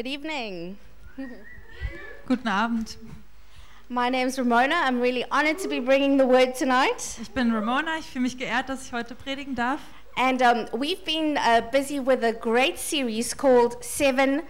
Good evening. Guten Abend. My name's Ramona. I'm really honored to be bringing the word tonight. Ich bin Ramona. Ich fühle mich geehrt, dass ich heute predigen darf. And um, we've been uh, busy with a great series called Seven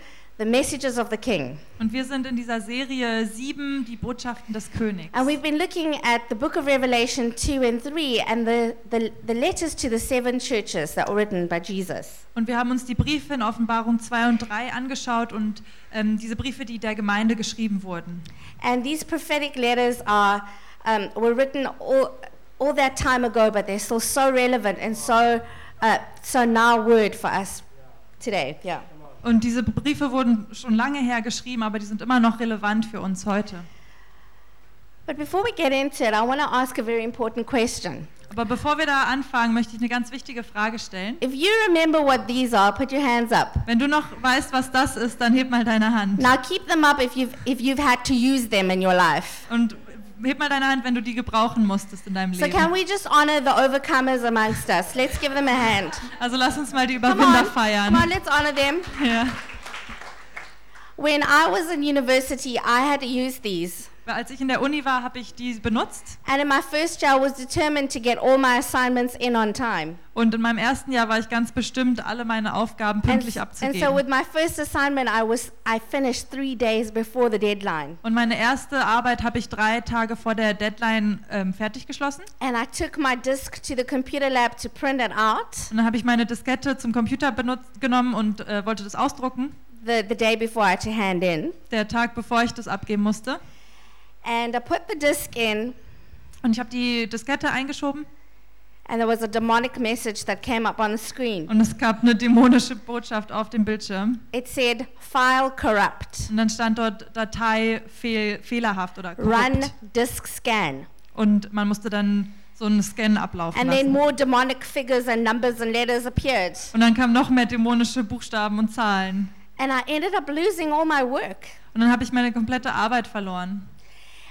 The Messages of the King. Und wir sind in dieser Serie 7, die Botschaften des Königs. And we've been looking at the book of Revelation 2 and 3 and the, the, the letters to the seven churches that were written by Jesus. Und wir haben uns die Briefe in Offenbarung 2 und 3 angeschaut und ähm, diese Briefe, die der Gemeinde geschrieben wurden. And these prophetic letters are, um, were written all, all that time ago, but they're still so relevant and so, uh, so now word for us today. Yeah. Und diese Briefe wurden schon lange her geschrieben, aber die sind immer noch relevant für uns heute. But before we get into it, I want to ask a very important question. Aber bevor wir da anfangen, möchte ich eine ganz wichtige Frage stellen. If you remember what these are, put your hands up. Wenn du noch weißt, was das ist, dann heb mal deine Hand. Now keep them up if you've, if you've had to use them in your life. Und heb mal deine Hand, wenn du die gebrauchen musstest in deinem So can Leben. we just honor the overcomers amongst us? Let's give them a hand. Also lass uns mal die Come Überwinder come feiern. on, let's honor them. Ja. When I was in university, I had to use these. Als ich in der Uni war, habe ich die benutzt. And in my first year, I was determined to get all my assignments in on time. Und in meinem ersten Jahr war ich ganz bestimmt, alle meine Aufgaben And, pünktlich and so abzugeben. with my first assignment, I was I finished three days before the deadline. Und meine erste Arbeit habe ich drei Tage vor der Deadline ähm, fertig geschlossen. And I took my disk to the computer lab to print it out Und dann habe ich meine Diskette zum Computer benutzt, genommen und äh, wollte das ausdrucken, the, the day before I had to hand in. der Tag bevor ich das abgeben musste. And I put the disk in, Und ich habe die Diskette eingeschoben and there was a demonic message that came up on the screen. und es gab eine dämonische Botschaft auf dem Bildschirm. It said, File corrupt. Und dann stand dort Datei fehl, fehlerhaft oder Run korrupt. disk scan. Und man musste dann so einen Scan ablaufen And then lassen. more demonic figures and numbers and letters appeared. Und dann kamen noch mehr dämonische Buchstaben und Zahlen. And I ended up losing all my work. Und dann habe ich meine komplette Arbeit verloren.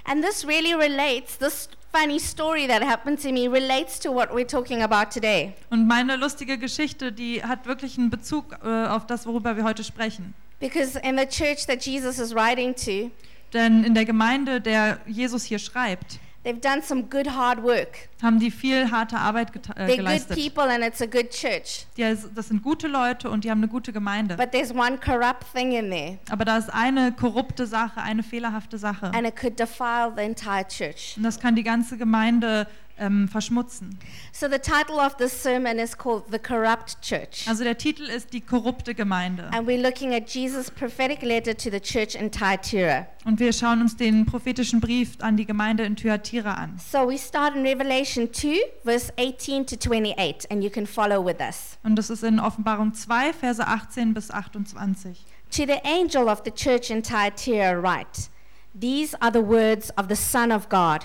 And this really relates, this funny story that happened to me relates to what we're talking about today. Und meine lustige Geschichte, die hat wirklich einen Bezug äh, auf das, worüber wir heute sprechen. Because in the church that Jesus is writing to, Denn in der Gemeinde, der Jesus hier schreibt, they've done some good hard work. haben die viel harte Arbeit äh, They're good geleistet. people and it's a good church. Die, das sind gute Leute und die haben eine gute Gemeinde. But there's one corrupt thing in there, Aber da ist eine korrupte Sache, eine fehlerhafte Sache. and it could defile the entire church. Und das kann die ganze Gemeinde ähm, verschmutzen. So the title of this sermon is called The Corrupt Church. Also der Titel ist die korrupte Gemeinde. And we're looking at Jesus' prophetic letter to the church in Thyatira. Und wir schauen uns den prophetischen Brief an die Gemeinde in Thyatira an. So we start in Revelation 2, verse 18 to 28, and you can follow with us. Und das ist in Offenbarung 2, Verse 18 bis 28. To the angel of the church in Thyatira, write These are the words of the Son of God,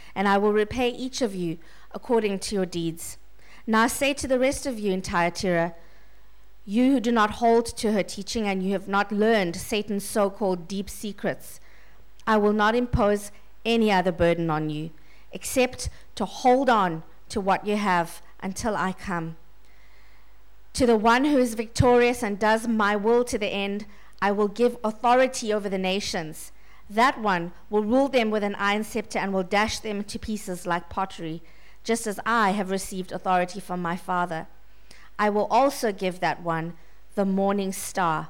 and I will repay each of you according to your deeds. Now say to the rest of you in Thyatira, you who do not hold to her teaching and you have not learned Satan's so called deep secrets, I will not impose any other burden on you, except to hold on to what you have until I come. To the one who is victorious and does my will to the end, I will give authority over the nations. That one will rule them with an iron scepter and will dash them to pieces like pottery, just as I have received authority from my Father. I will also give that one the morning star.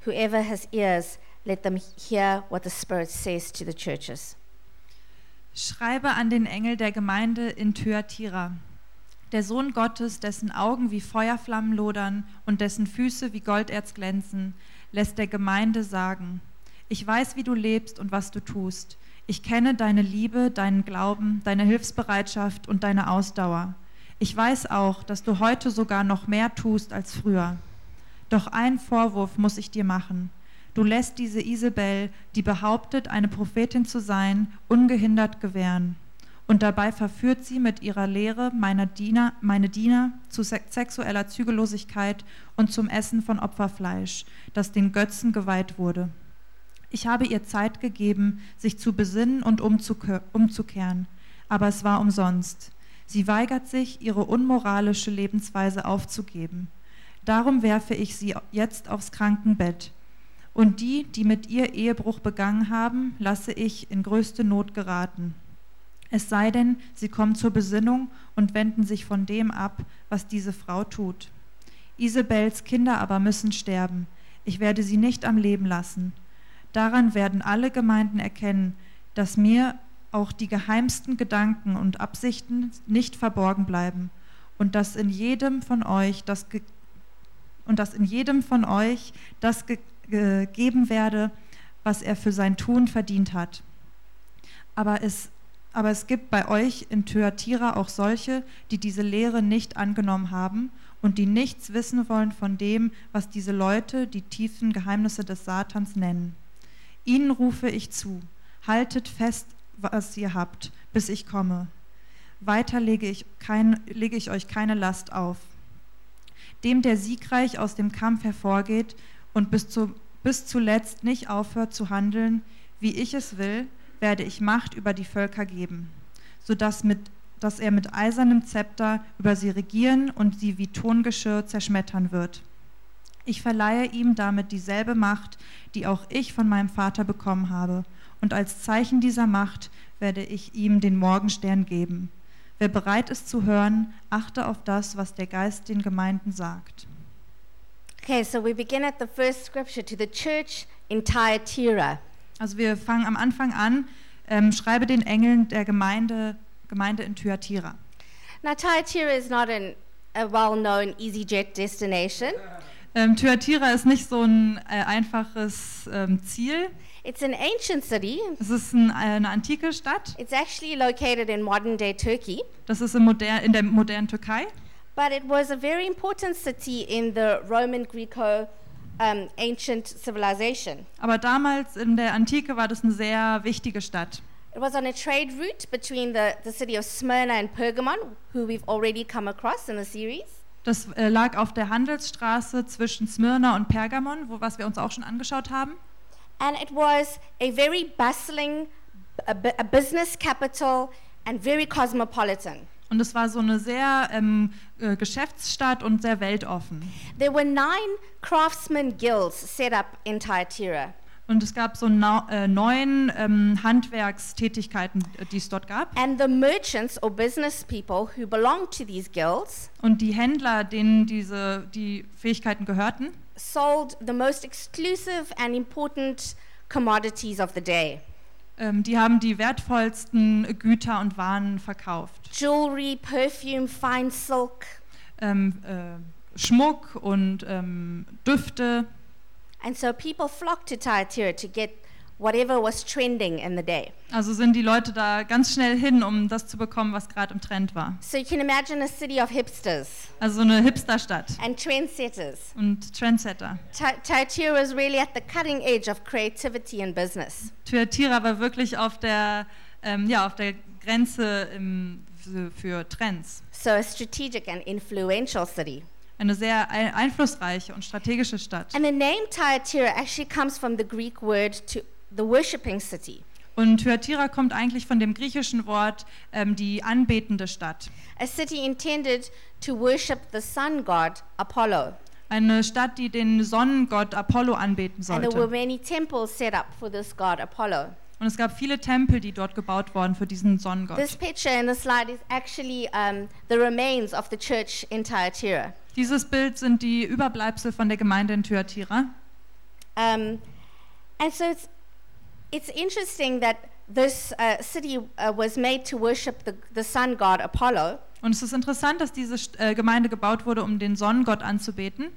Whoever has ears, let them hear what the Spirit says to the churches. Schreibe an den Engel der Gemeinde in Thyatira. Der Sohn Gottes, dessen Augen wie Feuerflammen lodern und dessen Füße wie Golderz glänzen, lässt der Gemeinde sagen, ich weiß, wie du lebst und was du tust. Ich kenne deine Liebe, deinen Glauben, deine Hilfsbereitschaft und deine Ausdauer. Ich weiß auch, dass du heute sogar noch mehr tust als früher. Doch einen Vorwurf muss ich dir machen. Du lässt diese Isabel, die behauptet, eine Prophetin zu sein, ungehindert gewähren. Und dabei verführt sie mit ihrer Lehre meine Diener, meine Diener zu sexueller Zügellosigkeit und zum Essen von Opferfleisch, das den Götzen geweiht wurde. Ich habe ihr Zeit gegeben, sich zu besinnen und umzukehren, aber es war umsonst. Sie weigert sich, ihre unmoralische Lebensweise aufzugeben. Darum werfe ich sie jetzt aufs Krankenbett. Und die, die mit ihr Ehebruch begangen haben, lasse ich in größte Not geraten. Es sei denn, sie kommen zur Besinnung und wenden sich von dem ab, was diese Frau tut. Isabels Kinder aber müssen sterben. Ich werde sie nicht am Leben lassen. Daran werden alle Gemeinden erkennen, dass mir auch die geheimsten Gedanken und Absichten nicht verborgen bleiben und dass in jedem von euch das und dass in jedem von euch das gegeben werde, was er für sein Tun verdient hat. Aber es, aber es gibt bei euch in Thyatira auch solche, die diese Lehre nicht angenommen haben und die nichts wissen wollen von dem, was diese Leute die tiefen Geheimnisse des Satans nennen. Ihnen rufe ich zu, haltet fest, was ihr habt, bis ich komme. Weiter lege ich, kein, lege ich euch keine Last auf. Dem, der siegreich aus dem Kampf hervorgeht und bis, zu, bis zuletzt nicht aufhört zu handeln, wie ich es will, werde ich Macht über die Völker geben, sodass mit, dass er mit eisernem Zepter über sie regieren und sie wie Tongeschirr zerschmettern wird. Ich verleihe ihm damit dieselbe Macht, die auch ich von meinem Vater bekommen habe, und als Zeichen dieser Macht werde ich ihm den Morgenstern geben. Wer bereit ist zu hören, achte auf das, was der Geist den Gemeinden sagt. Okay, so we begin at the first scripture to the church in Thyatira. Also wir fangen am Anfang an, ähm, schreibe den Engeln der Gemeinde, Gemeinde in Thyatira. Now Thyatira is not an, a well-known EasyJet destination. Ähm, Thyatira ist nicht so ein äh, einfaches ähm, Ziel. It's an ancient city. Es ist ein, eine antike Stadt. It's actually located in modern-day Turkey. Das ist in, moder in der modernen Türkei. But it was a very important city in the Roman Greco um, ancient civilization. Aber damals in der Antike war das eine sehr wichtige Stadt. It was on a trade route between the, the city of Smyrna and Pergamon, who we've already come across in the series. Das äh, lag auf der Handelsstraße zwischen Smyrna und Pergamon, wo, was wir uns auch schon angeschaut haben. And it was a very bustling a, a business capital and very cosmopolitan. Und es war so eine sehr ähm, äh, Geschäftsstadt und sehr weltoffen. There were nine craftsman guilds set up in Thyatira. Und es gab so no, äh, neun ähm, Handwerkstätigkeiten, die es dort gab. And the merchants or business people who belonged to these guilds Und die Händler, denen diese die Fähigkeiten gehörten, sold the most exclusive and important commodities of the day. ähm, die haben die wertvollsten Güter und Waren verkauft. Jewelry, perfume, fine silk. Ähm, äh, Schmuck und ähm, Düfte. And so people flocked to Thyatira to get whatever was trending in the day. Also sind die Leute da ganz schnell hin, um das zu bekommen, was gerade im Trend war. So you can imagine a city of hipsters Also so eine Hipsterstadt and trendsetters. und Trendsetter. Thyatira was really at the cutting edge of creativity and business. Thyatira war wirklich auf der, ähm, ja, auf der Grenze im, für, für Trends. So a strategic and influential city. Eine sehr ein- einflussreiche und strategische Stadt. And the name Thyatira actually comes from the Greek word to the worshipping city. Und Thyatira kommt eigentlich von dem griechischen Wort ähm, die anbetende Stadt. A city intended to worship the sun god Apollo. Eine Stadt, die den Sonnengott Apollo anbeten And there were sollte. many temples set up for this god Apollo. Und es gab viele Tempel, die dort gebaut wurden für diesen This Sonnengott. picture in the slide is actually um, the remains of the church in Thyatira. Dieses Bild sind die Überbleibsel von der Gemeinde in Thyatira. Um, and so it's, it's interesting that this uh, city uh, was made to worship the, the sun god Apollo, Und es ist interessant, dass diese äh, Gemeinde gebaut wurde, um den Sonnengott anzubeten.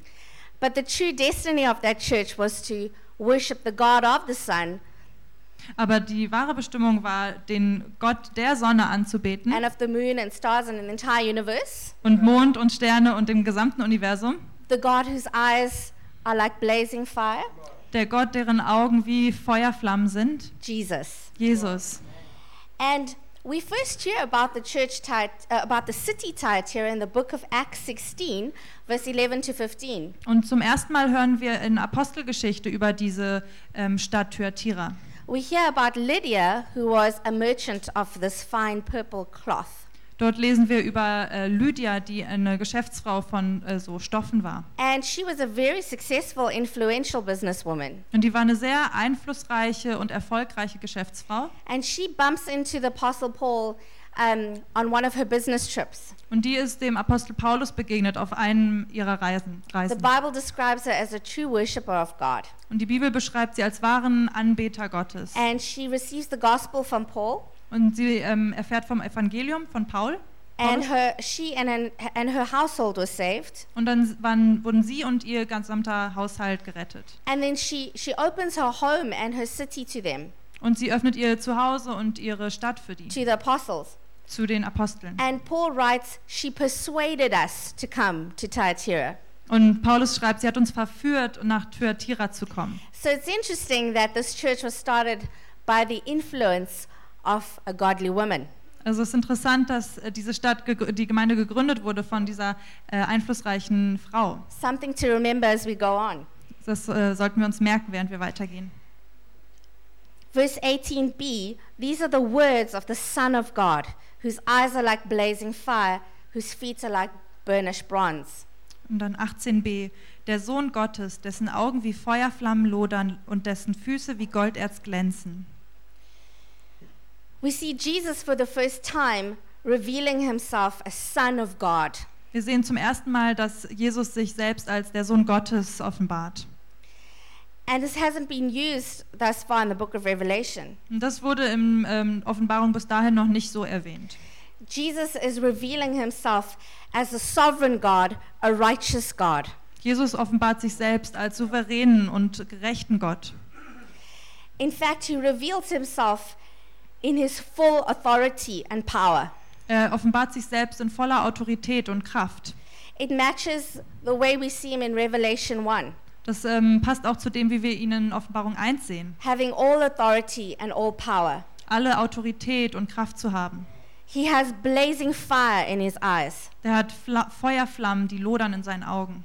but the true destiny of that church was to worship the god of the sun Aber die wahre Bestimmung war, den Gott der Sonne anzubeten and of the moon and stars and the entire universe, und Mond und Sterne und dem gesamten Universum. the god whose eyes are like blazing fire, Der Gott, deren Augen wie Feuerflammen sind, Jesus. Jesus. And we first hear about the church uh, about the city Thyatira in the book of Acts 16, verse 11 to 15. Und zum ersten Mal hören wir in Apostelgeschichte über diese ähm, Stadt Thyatira. We hear about Lydia, who was a merchant of this fine purple cloth. Dort lesen wir über äh, Lydia, die eine Geschäftsfrau von äh, so Stoffen war. And she was a very successful, influential businesswoman. Und die war eine sehr einflussreiche und erfolgreiche Geschäftsfrau. And she bumps into the Apostle Paul um, on one of her business trips. Und die ist dem Apostel Paulus begegnet auf einem ihrer Reisen. The. Bible describes her as a true worshiper of God. Und die Bibel beschreibt sie als wahren Anbeter Gottes. And she receives the gospel from Paul. Und sie ähm, erfährt vom Evangelium von Paul. And her, she and, an, and her household were saved. Und dann waren, wurden sie und ihr gesamter Haushalt gerettet. And then she, she opens her home and her city to them, Und sie öffnet ihr Zuhause und ihre Stadt für die, to the apostles. Zu den Aposteln. And Paul writes, She persuaded us to come to Thyatira. Und Paulus schreibt, sie hat uns verführt, nach Thyatira zu kommen. So it's interesting that this church was started by the influence of a godly woman. Also es ist interessant, dass äh, diese Stadt, die Gemeinde gegründet wurde von dieser äh, einflussreichen Frau. Something to remember as we go on. Das äh, sollten wir uns merken, während wir weitergehen. Verse 18b These are the words of the Son of God, whose eyes are like blazing fire, whose feet are like burnished bronze. Und dann 18b. Der Sohn Gottes, dessen Augen wie Feuerflammen lodern und dessen Füße wie Golderz glänzen. We see Jesus for the first time revealing himself as Son of God. Wir sehen zum ersten Mal, dass Jesus sich selbst als der Sohn Gottes offenbart. And this hasn't been used thus far in the book of Revelation. Und das wurde in ähm, Offenbarung bis dahin noch nicht so erwähnt. Jesus is revealing himself as a sovereign God, a righteous God. Jesus offenbart sich selbst als souveränen und gerechten Gott. In fact, he reveals himself in his full authority and power. Er offenbart sich selbst in voller Autorität und Kraft. It matches the way we see him in Revelation 1, Das ähm, passt auch zu dem, wie wir ihn in Offenbarung 1 sehen. having all authority and all power. Alle Autorität und Kraft zu haben. He has blazing fire in his eyes, Der hat Fla Feuerflammen, die lodern in seinen Augen.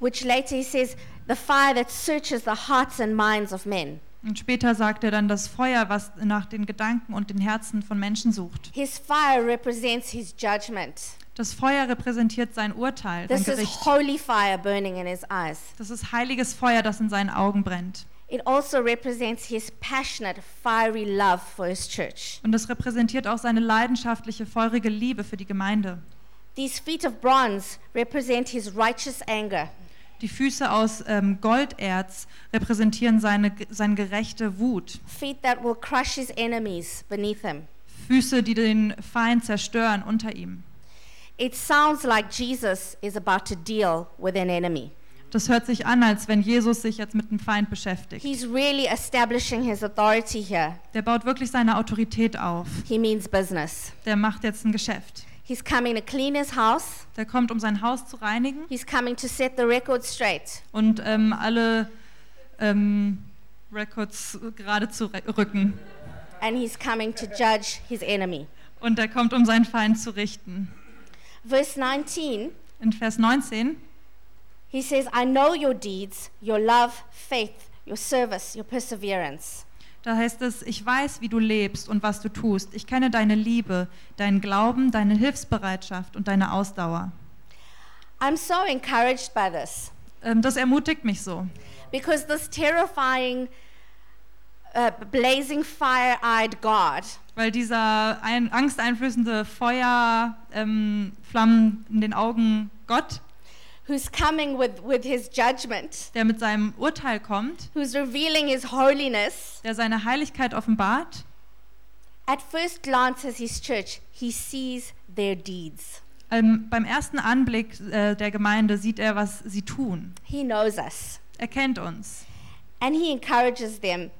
which later he says, the fire that searches the hearts and minds of men. Und später sagt er dann das Feuer, was nach den Gedanken und den Herzen von Menschen sucht. His fire represents his judgment. Das Feuer repräsentiert sein Urteil, sein This is Gericht. holy fire burning in his eyes. Das ist heiliges Feuer, das in seinen Augen brennt. It also represents his passionate, fiery love for his church. Und das repräsentiert auch seine leidenschaftliche, feurige Liebe für die Gemeinde. These feet of bronze represent his righteous anger. Die Füße aus ähm, Golderz repräsentieren seine, seine gerechte Wut. feet that will crush his enemies beneath him. Füße, die den Feind zerstören unter ihm. It sounds like Jesus is about to deal with an enemy. Das hört sich an, als wenn Jesus sich jetzt mit dem Feind beschäftigt. He's really establishing his authority here. Der baut wirklich seine Autorität auf. He means business. Der macht jetzt ein Geschäft. He's coming to clean his house. Der kommt, um sein Haus zu reinigen He's coming to set the record straight. und ähm, alle ähm, Records gerade zu rücken. And he's coming to judge his enemy. Und er kommt, um seinen Feind zu richten. Verse 19, In Vers 19 he says, I know your deeds, your love, faith, your service, your perseverance. Da heißt es, ich weiß, wie du lebst und was du tust. Ich kenne deine Liebe, deinen Glauben, deine Hilfsbereitschaft und deine Ausdauer. I'm so encouraged by this Ähm, das ermutigt mich so, because this terrifying, uh, blazing, fire eyed God weil dieser ein, angsteinflößende Feuer, ähm, Flammen in den Augen Gott, who's coming with, with his judgment, der mit seinem Urteil kommt, who's revealing his holiness, der seine Heiligkeit offenbart, At first glance his church, he sees their deeds. Ähm, beim ersten Anblick äh, der Gemeinde sieht er, was sie tun. He knows us. Er kennt uns. And he encourages them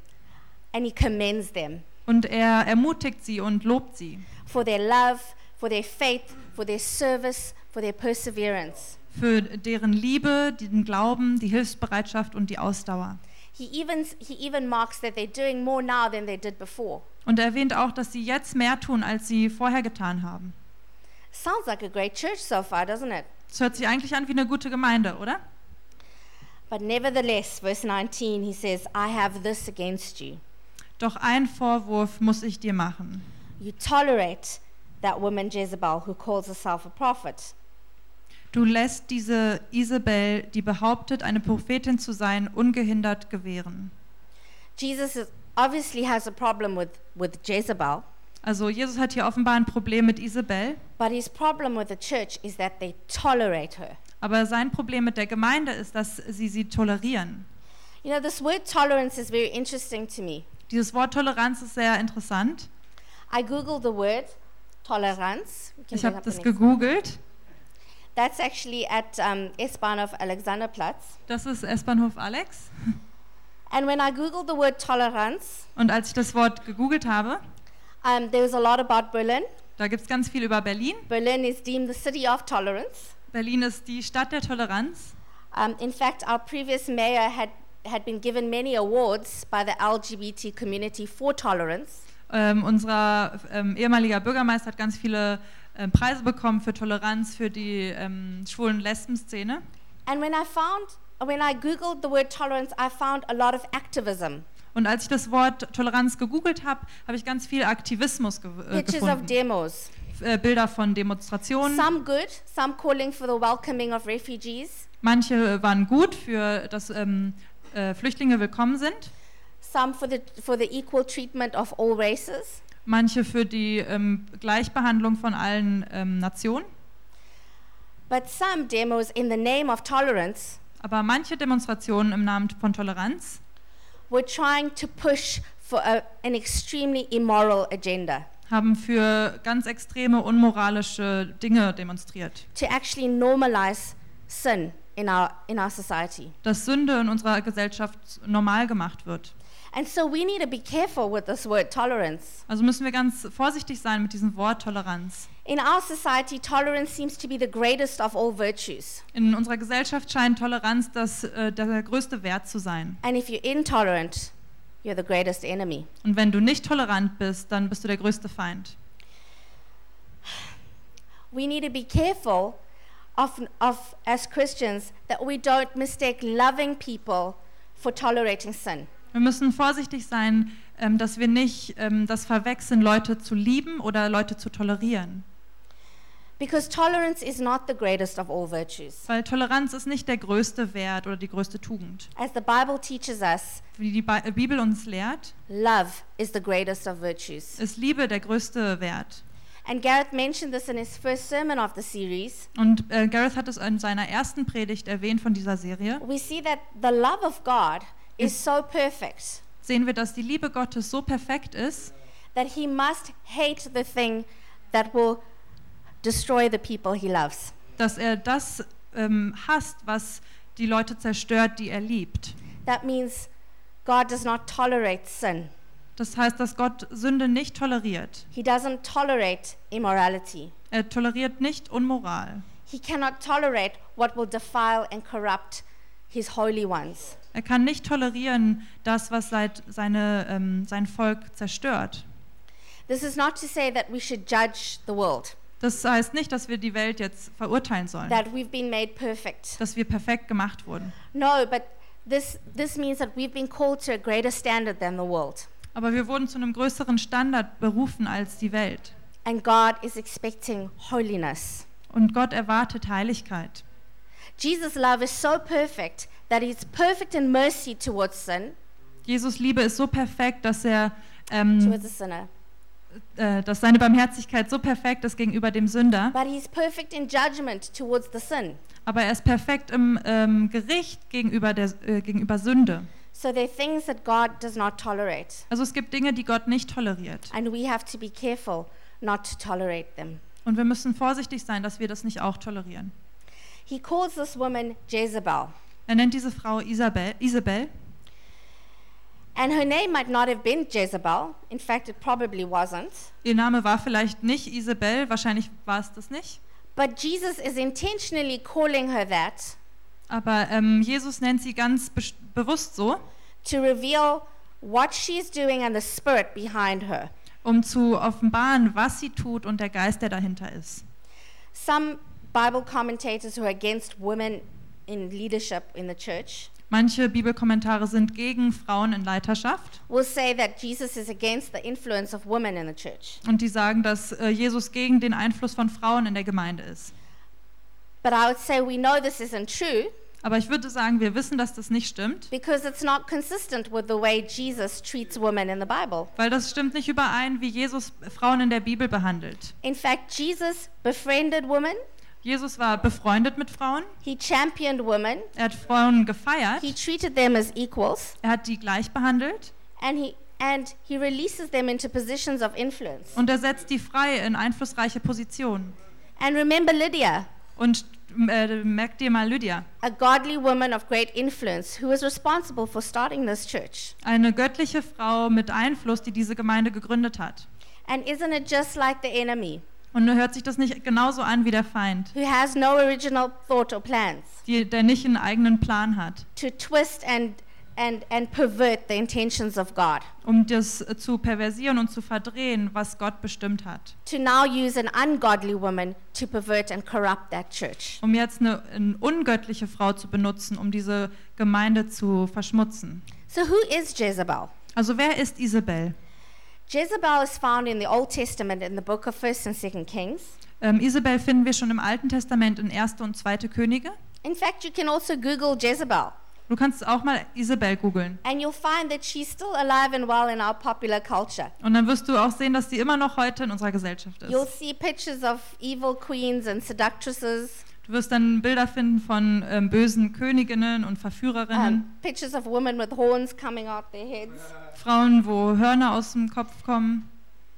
and he commends them Und er ermutigt sie und lobt sie for their love, for their faith, for their service, for their perseverance. für deren Liebe, den Glauben, die Hilfsbereitschaft und die Ausdauer. He even, he even marks that they're doing more now than they did before. Und er erwähnt auch, dass sie jetzt mehr tun, als sie vorher getan haben. Sounds like a great church so far, doesn't it? Das hört sich eigentlich an wie eine gute Gemeinde, oder? But nevertheless, verse 19, he says, I have this against you. Doch einen Vorwurf muss ich dir machen. You tolerate that woman Jezebel who calls herself a prophet. Du lässt diese Isabel, die behauptet, eine Prophetin zu sein, ungehindert gewähren. Jesus is, obviously has a problem with, with Jezebel, Also Jesus hat hier offenbar ein Problem mit Isabel, but his problem with the church is that they tolerate her. aber sein Problem mit der Gemeinde ist, dass sie sie tolerieren. You know, this word tolerance is very interesting to me. Dieses Wort Toleranz ist sehr interessant. I googled the word can Ich habe das gegoogelt. That's actually at um, S-Bahnhof Alexanderplatz. Das ist S-Bahnhof Alex. And when I googled the word tolerance, Und als ich das Wort gegoogelt habe, um, there was a lot about Berlin. da gibt es ganz viel über Berlin. Berlin is deemed the city of tolerance. Berlin ist die Stadt der Toleranz. Um, in fact, our previous mayor had, had been given many awards by the LGBT community for tolerance. Ähm, unser ähm, ehemaliger Bürgermeister hat ganz viele ähm, Preise bekommen für Toleranz für die ähm, schwulen Lesben-Szene. And when I found, when I googled the word tolerance, I found a lot of activism. Und als ich das Wort Toleranz gegoogelt habe, habe ich ganz viel Aktivismus ge äh, Pictures of gefunden. demos. Äh, Bilder von Demonstrationen. Some good, some calling for the welcoming of refugees, Manche waren gut für, dass ähm, äh, Flüchtlinge willkommen sind. some for the, for the equal treatment of all races. Manche für die ähm, Gleichbehandlung von allen ähm, Nationen. But some demos in the name of tolerance Aber manche Demonstrationen im Namen von Toleranz were trying to push for a, an extremely immoral agenda, haben für ganz extreme unmoralische Dinge demonstriert. to actually normalize sin in our, in our society. Dass Sünde in unserer Gesellschaft normal gemacht wird. And so we need to be careful with this word tolerance. Also müssen wir ganz vorsichtig sein mit diesem Wort Toleranz. In our society, tolerance seems to be the greatest of all virtues. In unserer Gesellschaft scheint Toleranz das, äh, der größte Wert zu sein. And if you're intolerant, you're the greatest enemy. Und wenn du nicht tolerant bist, dann bist du der größte Feind. We need to be careful of, of as Christians that we don't mistake loving people for tolerating sin. Wir müssen vorsichtig sein, ähm, dass wir nicht ähm, das verwechseln, Leute zu lieben oder Leute zu tolerieren. Because tolerance is not the greatest of all virtues. Weil Toleranz ist nicht der größte Wert oder die größte Tugend. As the Bible teaches us, Wie die Bi- Bibel uns lehrt, love is the greatest of virtues. ist Liebe der größte Wert. And Gareth mentioned this in his first sermon of the series. Und äh, Gareth hat es in seiner ersten Predigt erwähnt von dieser Serie. We see that the love of God is so perfect Sehen wir, dass die Liebe Gottes so perfekt ist, that he must hate the thing that will destroy the people he loves. dass er das ähm, hasst, was die Leute zerstört, die er liebt. That means God does not tolerate sin. Das heißt, dass Gott Sünde nicht toleriert. He doesn't tolerate immorality. Er toleriert nicht Unmoral. He cannot tolerate what will defile and corrupt his holy ones. Er kann nicht tolerieren das, was seit seine, ähm, sein Volk zerstört. This is not to say that we should judge the world, Das heißt nicht, dass wir die Welt jetzt verurteilen sollen, that we've been made perfect. dass wir perfekt gemacht wurden. No, but this, this means that we've been called to a greater standard than the world. Aber wir wurden zu einem größeren Standard berufen als die Welt. And God is expecting holiness. Und Gott erwartet Heiligkeit. Jesus' love is so perfect that he's perfect in mercy towards sin, Jesus Liebe ist so perfekt, dass er ähm, towards the sinner, äh, dass seine Barmherzigkeit so perfekt ist gegenüber dem Sünder, but he's perfect in judgment towards the sin. aber er ist perfekt im ähm, Gericht gegenüber, der, äh, gegenüber Sünde. So there are things that God does not tolerate, Also es gibt Dinge, die Gott nicht toleriert. and we have to be careful not to tolerate them. Und wir müssen vorsichtig sein, dass wir das nicht auch tolerieren. He calls this woman Jezebel, Er nennt diese Frau Isabel, Isabel and her name might not have been Jezebel. In fact, it probably wasn't. Ihr Name war vielleicht nicht Isabel, wahrscheinlich war es das nicht. But Jesus is intentionally calling her that Aber ähm, Jesus nennt sie ganz bes- bewusst so, to reveal what she's doing and the spirit behind her. um zu offenbaren, was sie tut und der Geist, der dahinter ist. Some Bible commentators who are against women in leadership in the church Manche Bibelkommentare sind gegen Frauen in Leiterschaft will say that Jesus is against the influence of women in the church. und die sagen, dass äh, Jesus gegen den Einfluss von Frauen in der Gemeinde ist. But I would say we know this isn't true Aber ich würde sagen, wir wissen, dass das nicht stimmt, because it's not consistent with the way Jesus treats women in the Bible. weil das stimmt nicht überein, wie Jesus Frauen in der Bibel behandelt. In fact, Jesus befriended women, Jesus war befreundet mit Frauen, he championed women, er hat Frauen gefeiert, he treated them as equals, er hat die gleich behandelt and he and he releases them into positions of influence. und er setzt die frei in einflussreiche Positionen. And remember Lydia, Und merkt dir mal Lydia, a godly woman of great influence who was responsible for starting this church. eine göttliche Frau mit Einfluss, die diese Gemeinde gegründet hat. And isn't it just like the enemy, Und hört sich das nicht genauso an wie der Feind, who has no original thought or plans, die, der nicht einen eigenen Plan hat, to twist and and and pervert the intentions of God, um das äh, zu perversieren und zu verdrehen, was Gott bestimmt hat. to now use an ungodly woman to pervert and corrupt that church. Um jetzt eine, eine ungöttliche Frau zu benutzen, um diese Gemeinde zu verschmutzen. So who is Jezebel? Also wer ist Isabel? Jezebel is found in the Old Testament in the book of 1st and 2nd Kings. Ähm, Isabel finden wir schon im Alten Testament in 1. und 2. Könige. In fact, you can also Google Jezebel, Du kannst auch mal Isabel googeln. and you'll find that she's still alive and well in our popular culture. Und dann wirst du auch sehen, dass sie immer noch heute in unserer Gesellschaft You'll ist. see pictures of evil queens and seductresses, Du wirst dann Bilder finden von ähm, bösen Königinnen und Verführerinnen, um, pictures of women with horns coming out their heads. Frauen, wo Hörner aus dem Kopf kommen.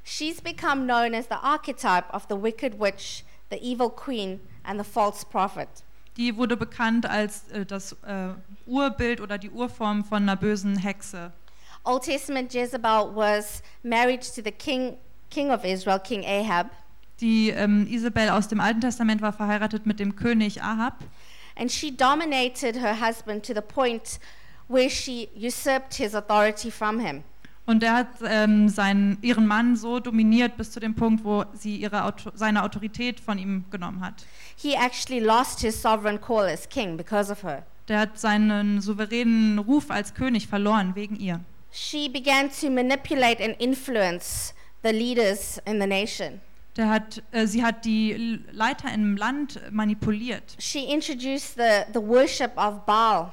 She's become known as the archetype of the wicked witch, the evil queen, and the false prophet. Die wurde bekannt als äh, das äh, Urbild oder die Urform von einer bösen Hexe. Old Testament Jezebel was married to the king, king of Israel, King Ahab, Die ähm, Isabel aus dem Alten Testament war verheiratet mit dem König Ahab and she dominated her husband to the point where she usurped his authority from him. Und er hat ähm, seinen, ihren Mann so dominiert bis zu dem Punkt, wo sie ihre Auto, seine Autorität von ihm genommen hat. He actually lost his sovereign call as king because of her. Der hat seinen souveränen Ruf als König verloren wegen ihr. She began to manipulate and influence the leaders in the nation. Der hat, äh, sie hat die Leiter im Land manipuliert. She introduced the, the worship of Baal.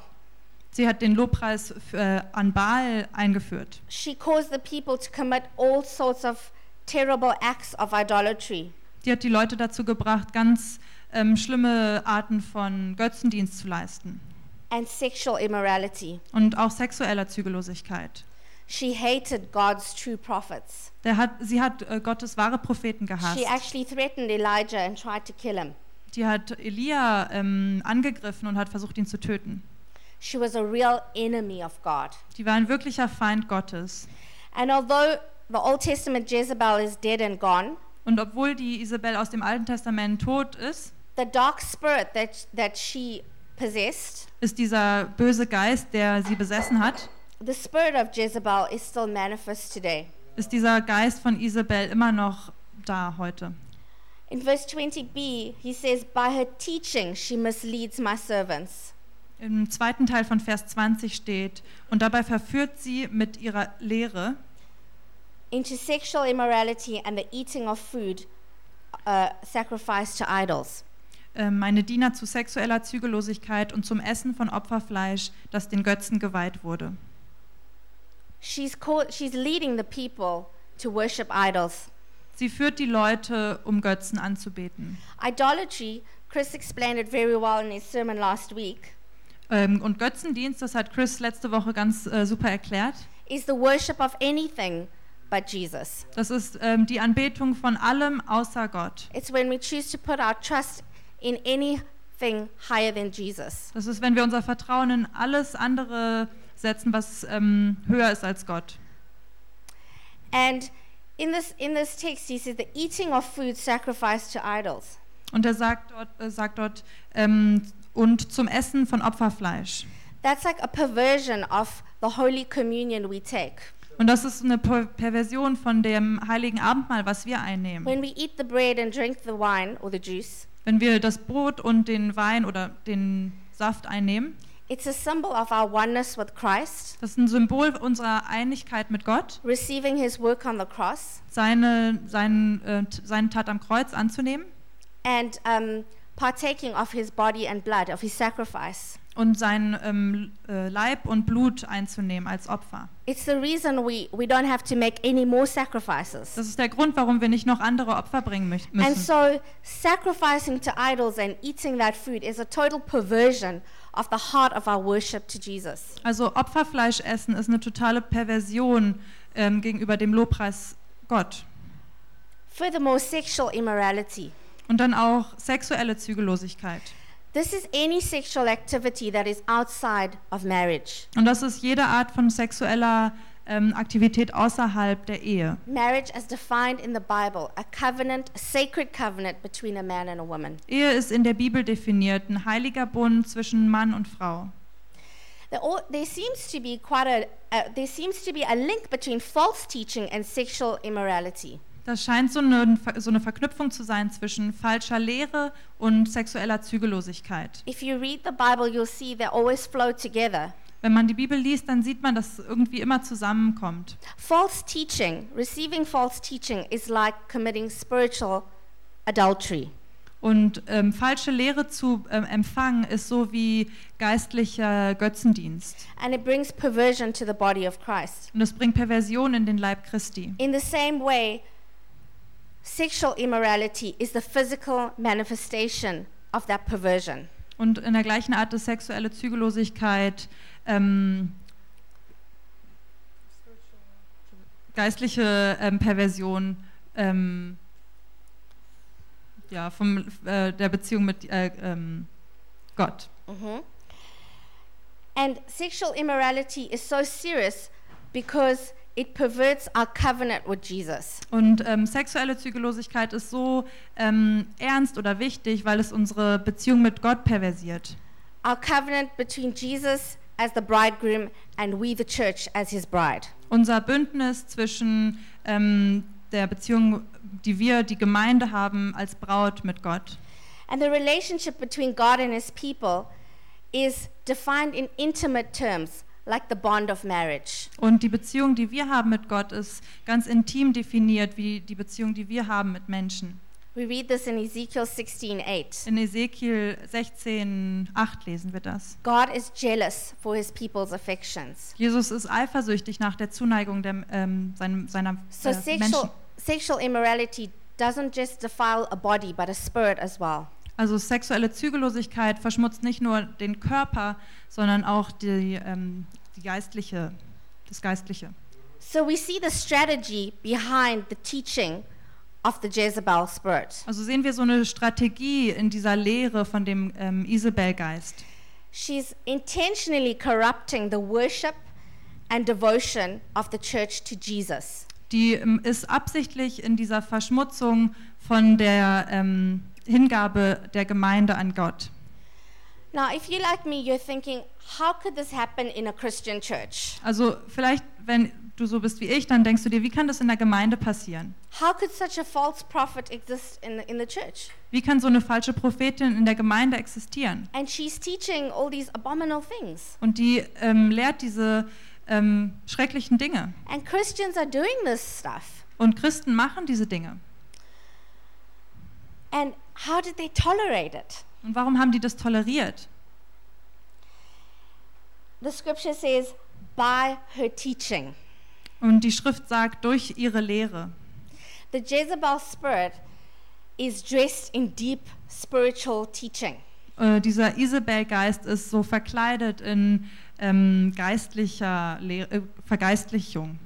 Sie hat den Lobpreis äh, an Baal eingeführt. She caused the people to commit all sorts of terrible acts of idolatry. Die hat die Leute dazu gebracht, ganz ähm, schlimme Arten von Götzendienst zu leisten. and sexual immorality. Und auch sexueller Zügellosigkeit. She hated God's true prophets. Hat, sie hat äh, Gottes wahre Propheten gehasst. She actually threatened Elijah and tried to kill him. Die hat Elia ähm, angegriffen und hat versucht, ihn zu töten. She was a real enemy of God. Die war ein wirklicher Feind Gottes. And although the Old Testament Jezebel is dead and gone, Und obwohl die Isabel aus dem Alten Testament tot ist, the dark spirit that, that she possessed, ist dieser böse Geist, der sie besessen hat, the spirit of Jezebel is still manifest today. ist dieser Geist von Isabel immer noch da heute. In verse 20b, he says, By her teaching, she misleads my servants. Im zweiten Teil von Vers 20 steht, und dabei verführt sie mit ihrer Lehre into sexual immorality and the eating of food uh, sacrificed to idols. äh, meine Diener zu sexueller Zügellosigkeit und zum Essen von Opferfleisch, das den Götzen geweiht wurde. She's, called, she's leading the people to worship idols. Sie führt die Leute, um Götzen anzubeten. Idolatry, Chris explained it very well in his sermon last week, Ähm, und Götzendienst, das hat Chris letzte Woche ganz äh, super erklärt. is the worship of anything but Jesus. Das ist ähm, die Anbetung von allem außer Gott. It's when we choose to put our trust in anything higher than Jesus. Das ist, wenn wir unser Vertrauen in alles andere setzen, was ähm, höher ist als Gott. And in this in this text, he says the eating of food sacrificed to idols. Und er sagt dort, äh, sagt dort ähm, und zum Essen von Opferfleisch. That's like a perversion of the Holy Communion we take. Und das ist eine Per- Perversion von dem heiligen Abendmahl, was wir einnehmen. When we eat the bread and drink the wine or the juice, Wenn wir das Brot und den Wein oder den Saft einnehmen, it's a symbol of our oneness with Christ, das ist ein Symbol unserer Einigkeit mit Gott, receiving his work on the cross, seine, seinen, äh, t- seine Tat am Kreuz anzunehmen and um, partaking of his body and blood, of his sacrifice. und sein ähm, äh, Leib und Blut einzunehmen als Opfer. It's the reason we, we don't have to make any more sacrifices. Das ist der Grund, warum wir nicht noch andere Opfer bringen mü- And müssen. so, sacrificing to idols and eating that food is a total perversion of the heart of our worship to Jesus. Also Opferfleisch essen ist eine totale Perversion ähm, gegenüber dem Lobpreis Gott. Furthermore, sexual immorality. Und dann auch sexuelle Zügellosigkeit. This is any sexual activity that is outside of marriage. Und das ist jede Art von sexueller ähm, Aktivität außerhalb der Ehe. Marriage, as defined in the Bible, a covenant, a sacred covenant between a man and a woman. Ehe ist in der Bibel definiert, ein heiliger Bund zwischen Mann und Frau. There, seems to be quite a, uh, there seems to be a link between false teaching and sexual immorality. Das scheint so eine, so eine Verknüpfung zu sein zwischen falscher Lehre und sexueller Zügellosigkeit. If you read the Bible, you'll see they always flow together. Wenn man die Bibel liest, dann sieht man, dass es irgendwie immer zusammenkommt. False teaching, receiving false teaching, is like committing spiritual adultery. Und ähm, falsche Lehre zu ähm, empfangen ist so wie geistlicher Götzendienst. And it brings perversion to the body of Christ. Und es bringt Perversion in den Leib Christi. In the same way, sexual immorality is the physical manifestation of that perversion. Und in der gleichen Art ist sexuelle Zügellosigkeit ähm, geistliche ähm, Perversion ähm, ja, vom, äh, der Beziehung mit äh, ähm, Gott. Mhm. And sexual immorality is so serious because it perverts our covenant with Jesus. Und ähm, sexuelle Zügellosigkeit ist so ähm, ernst oder wichtig, weil es unsere Beziehung mit Gott perversiert. Our covenant between Jesus as the bridegroom and we, the church, as his bride. Unser Bündnis zwischen ähm, der Beziehung, die wir, die Gemeinde haben als Braut mit Gott. And the relationship between God and his people is defined in intimate terms, like the bond of marriage. Und die Beziehung, die wir haben mit Gott, ist ganz intim definiert, wie die Beziehung, die wir haben mit Menschen. We read this in Ezekiel 16:8. In Ezekiel 16, 8 lesen wir das. God is jealous for his people's affections. Jesus ist eifersüchtig nach der Zuneigung der, ähm, seinem, seiner So äh, sexual, Menschen. sexual immorality doesn't just defile a body, but a spirit as well. Also sexuelle Zügellosigkeit verschmutzt nicht nur den Körper, sondern auch die, ähm, die geistliche, das Geistliche. So we see the strategy behind the teaching of the Jezebel spirit. Also sehen wir so eine Strategie in dieser Lehre von dem ähm, Isabelgeist. She's intentionally corrupting the worship and devotion of the church to Jesus. Die ähm, ist absichtlich in dieser Verschmutzung von der ähm, Hingabe der Gemeinde an Gott. Now, if you're like me, you're thinking, how could this happen in a Christian church? Also vielleicht, wenn du so bist wie ich, dann denkst du dir, wie kann das in der Gemeinde passieren? How could such a false prophet exist in the, in the church? Wie kann so eine falsche Prophetin in der Gemeinde existieren? And she's teaching all these abominable things. Und die ähm, lehrt diese ähm, schrecklichen Dinge. And Christians are doing this stuff. Und Christen machen diese Dinge. And how did they tolerate it? Und warum haben die das toleriert? The scripture says, by her teaching. Und die Schrift sagt, durch ihre Lehre. The Jezebel spirit is dressed in deep spiritual teaching. Äh, dieser Isabel-Geist ist so verkleidet in ähm, geistlicher Le äh, Vergeistlichung.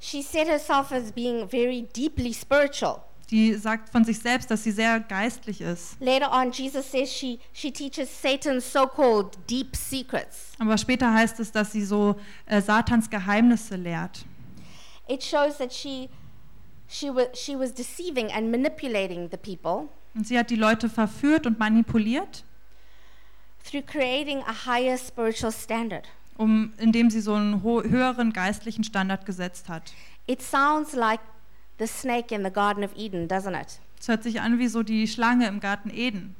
She set herself as being very deeply spiritual. Die sagt von sich selbst, dass sie sehr geistlich ist. Later on, Jesus says she, she teaches Satan's so called deep secrets. Aber später heißt es, dass sie so äh, Satans Geheimnisse lehrt. It shows that she, she, wa, she was deceiving and manipulating the people Und sie hat die Leute verführt und manipuliert, through creating a higher spiritual standard. um, indem sie so einen höheren geistlichen Standard gesetzt hat. It sounds like the snake in the Garden of Eden, doesn't it? Es hört sich an wie so die Schlange im Garten Eden,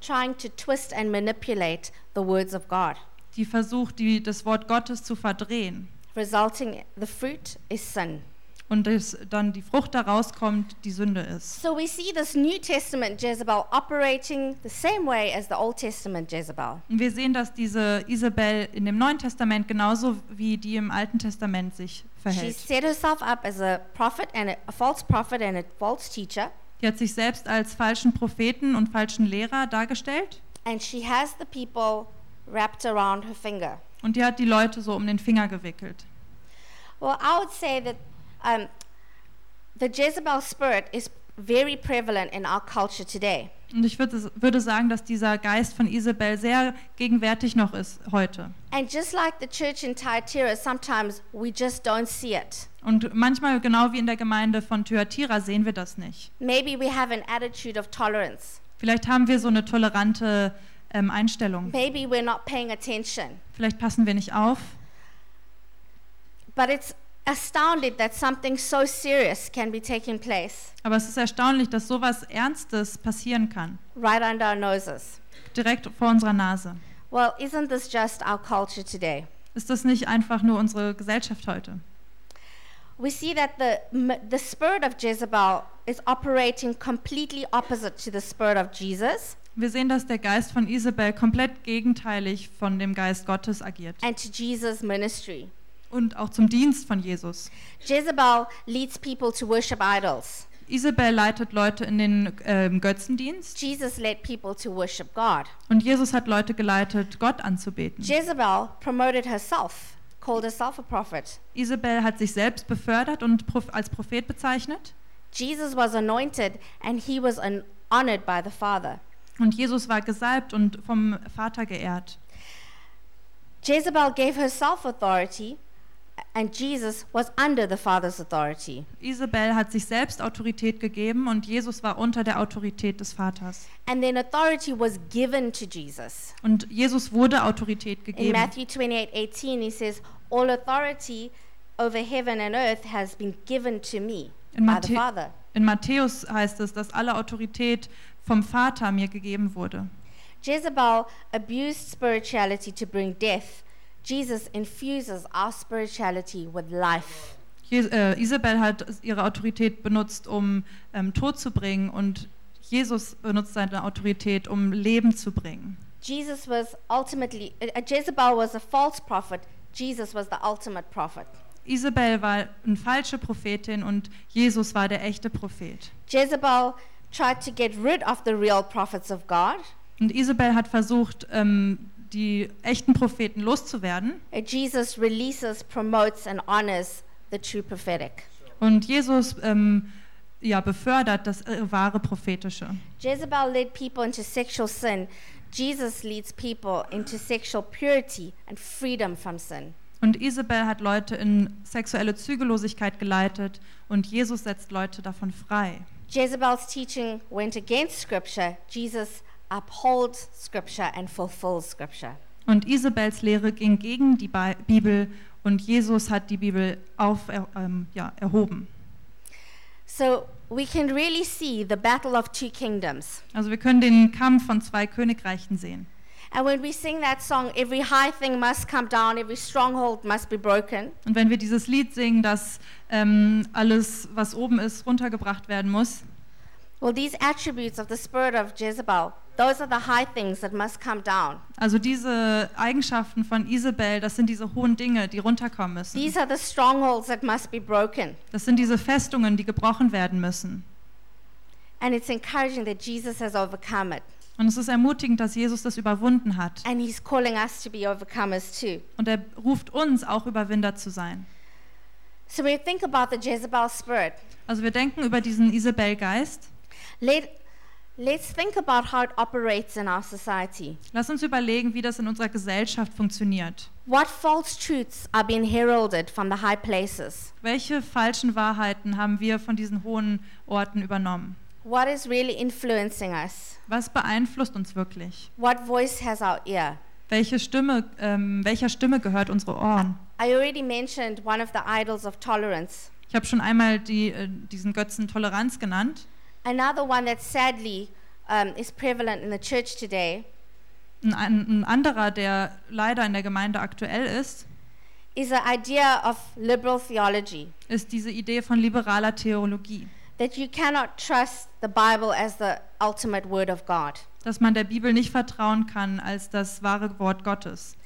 Trying to twist and manipulate the words of God, die versucht, die, das Wort Gottes zu verdrehen. resulting the fruit is sin. Und das, dann die Frucht daraus kommt, die Sünde ist. So we see this New Testament Jezebel operating the same way as the Old Testament Jezebel. Und wir sehen, dass diese Isabel in dem Neuen Testament genauso wie die im Alten Testament sich She verhält. set herself up as a prophet and a, a false prophet and a false teacher, Die hat sich selbst als falschen Propheten und falschen Lehrer dargestellt and she has the people wrapped around her finger. und die hat die Leute so um den Finger gewickelt. Well, I would say that um, the Jezebel spirit is very prevalent in our culture today. Und ich würde, würde sagen, dass dieser Geist von Isabel sehr gegenwärtig noch ist heute. And just like the church in Thyatira, sometimes we just don't see it. Und manchmal, genau wie in der Gemeinde von Thyatira, sehen wir das nicht. Maybe we have an attitude of tolerance. Vielleicht haben wir so eine tolerante ähm, Einstellung. Maybe we're not paying attention. Vielleicht passen wir nicht auf. But it's astounding that something so serious can be taking place Aber es ist erstaunlich, dass sowas Ernstes passieren kann. right under our noses. Direkt vor unserer Nase. Well, isn't this just our culture today? Ist das nicht einfach nur unsere Gesellschaft heute? We see that the, the spirit of Jezebel is operating completely opposite to the spirit of Jesus Wir sehen, dass der Geist von Isabel komplett gegenteilig von dem Geist Gottes agiert and to Jesus' ministry. Und auch zum Dienst von Jesus. Jezebel leads people to worship idols. Isabel leitet Leute in den ähm, Götzendienst Jesus led people to worship God. und Jesus hat Leute geleitet, Gott anzubeten. Jezebel promoted herself, called herself a prophet. Isabel hat sich selbst befördert und als Prophet bezeichnet Jesus was anointed and he was an- honored by the Father. und Jesus war gesalbt und vom Vater geehrt. Jezebel gave herself authority and Jesus was under the Father's authority. Isabel hat sich selbst Autorität gegeben und Jesus war unter der Autorität des Vaters. And then authority was given to Jesus. Und Jesus wurde Autorität In gegeben. Matthew 28 18, he says, All authority over heaven and earth has been given to me In, by the Father. in Matthäus heißt es, dass alle Autorität vom Vater mir gegeben wurde. Jezebel abused spirituality to bring death. Jesus infuses our spirituality with life. Je äh, Isabel hat ihre Autorität benutzt, um ähm, Tod zu bringen und Jesus benutzt seine Autorität, um Leben zu bringen. Jesus was ultimately, uh, Jezebel was a false prophet. Jesus was the ultimate prophet. Isabel war eine falsche Prophetin und Jesus war der echte Prophet. Jezebel tried to get rid of the real prophets of God. Und Isabel hat versucht, ähm, die echten Propheten loszuwerden. Uh, Jesus releases, promotes, and honors the true prophetic. Und Jesus ähm, ja, befördert das äh, wahre Prophetische. Jezebel led people into sexual sin. Jesus leads people into sexual purity and freedom from sin. Und Isabel hat Leute in sexuelle Zügellosigkeit geleitet und Jesus setzt Leute davon frei. Jezebel's teaching went against Scripture. Jesus upholds Scripture and fulfills Scripture. Und Isabels Lehre ging gegen die Bi- Bibel und Jesus hat die Bibel auf, er, ähm, ja, erhoben. So we can really see the battle of two kingdoms. Also wir können den Kampf von zwei Königreichen sehen. And when we sing that song, every high thing must come down, every stronghold must be broken. Und wenn wir dieses Lied singen, dass ähm, alles, was oben ist, runtergebracht werden muss, Well, these attributes of the spirit of Jezebel, those are the high things that must come down. also diese Eigenschaften von Isabel, das sind diese hohen Dinge, die runterkommen müssen. These are the strongholds that must be broken. Das sind diese Festungen, die gebrochen werden müssen. And it's encouraging that Jesus has overcome it. Und es ist ermutigend, dass Jesus das überwunden hat. And he's calling us to be overcomers too. Und er ruft uns auch Überwinder zu sein. So we think about the Jezebel spirit, Also wir denken über diesen Isabel-Geist. let, let's think about how it operates in our society. Lass uns überlegen, wie das in unserer Gesellschaft funktioniert. What false truths are being heralded from the high places? Welche falschen Wahrheiten haben wir von diesen hohen Orten übernommen? What is really influencing us? Was beeinflusst uns wirklich? What voice has our ear? Welche Stimme, ähm, welcher Stimme gehört unsere Ohren? I already mentioned one of the idols of tolerance. Ich habe schon einmal die, äh, diesen Götzen Toleranz genannt. Another one that sadly um, is prevalent in the church today Ein, ein, anderer, der leider in der Gemeinde aktuell ist, is the idea of liberal theology ist diese Idee von liberaler Theologie, that you cannot trust the Bible as the ultimate word of God. dass man der Bibel nicht vertrauen kann als das wahre Wort Gottes.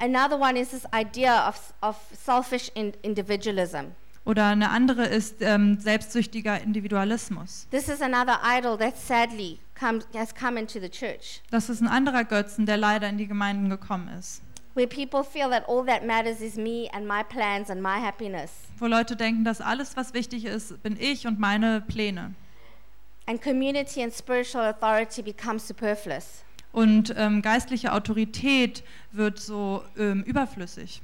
Another one is this idea of, of selfish in, individualism. Oder eine andere ist ähm, selbstsüchtiger Individualismus. This is another idol that sadly comes, has come into the church, Das ist ein anderer Götzen, der leider in die Gemeinden gekommen ist. where people feel that all that matters is me and my plans and my happiness. Wo Leute denken, dass alles, was wichtig ist, bin ich und meine Pläne. And community and spiritual authority become superfluous. Und ähm, geistliche Autorität wird so ähm, überflüssig.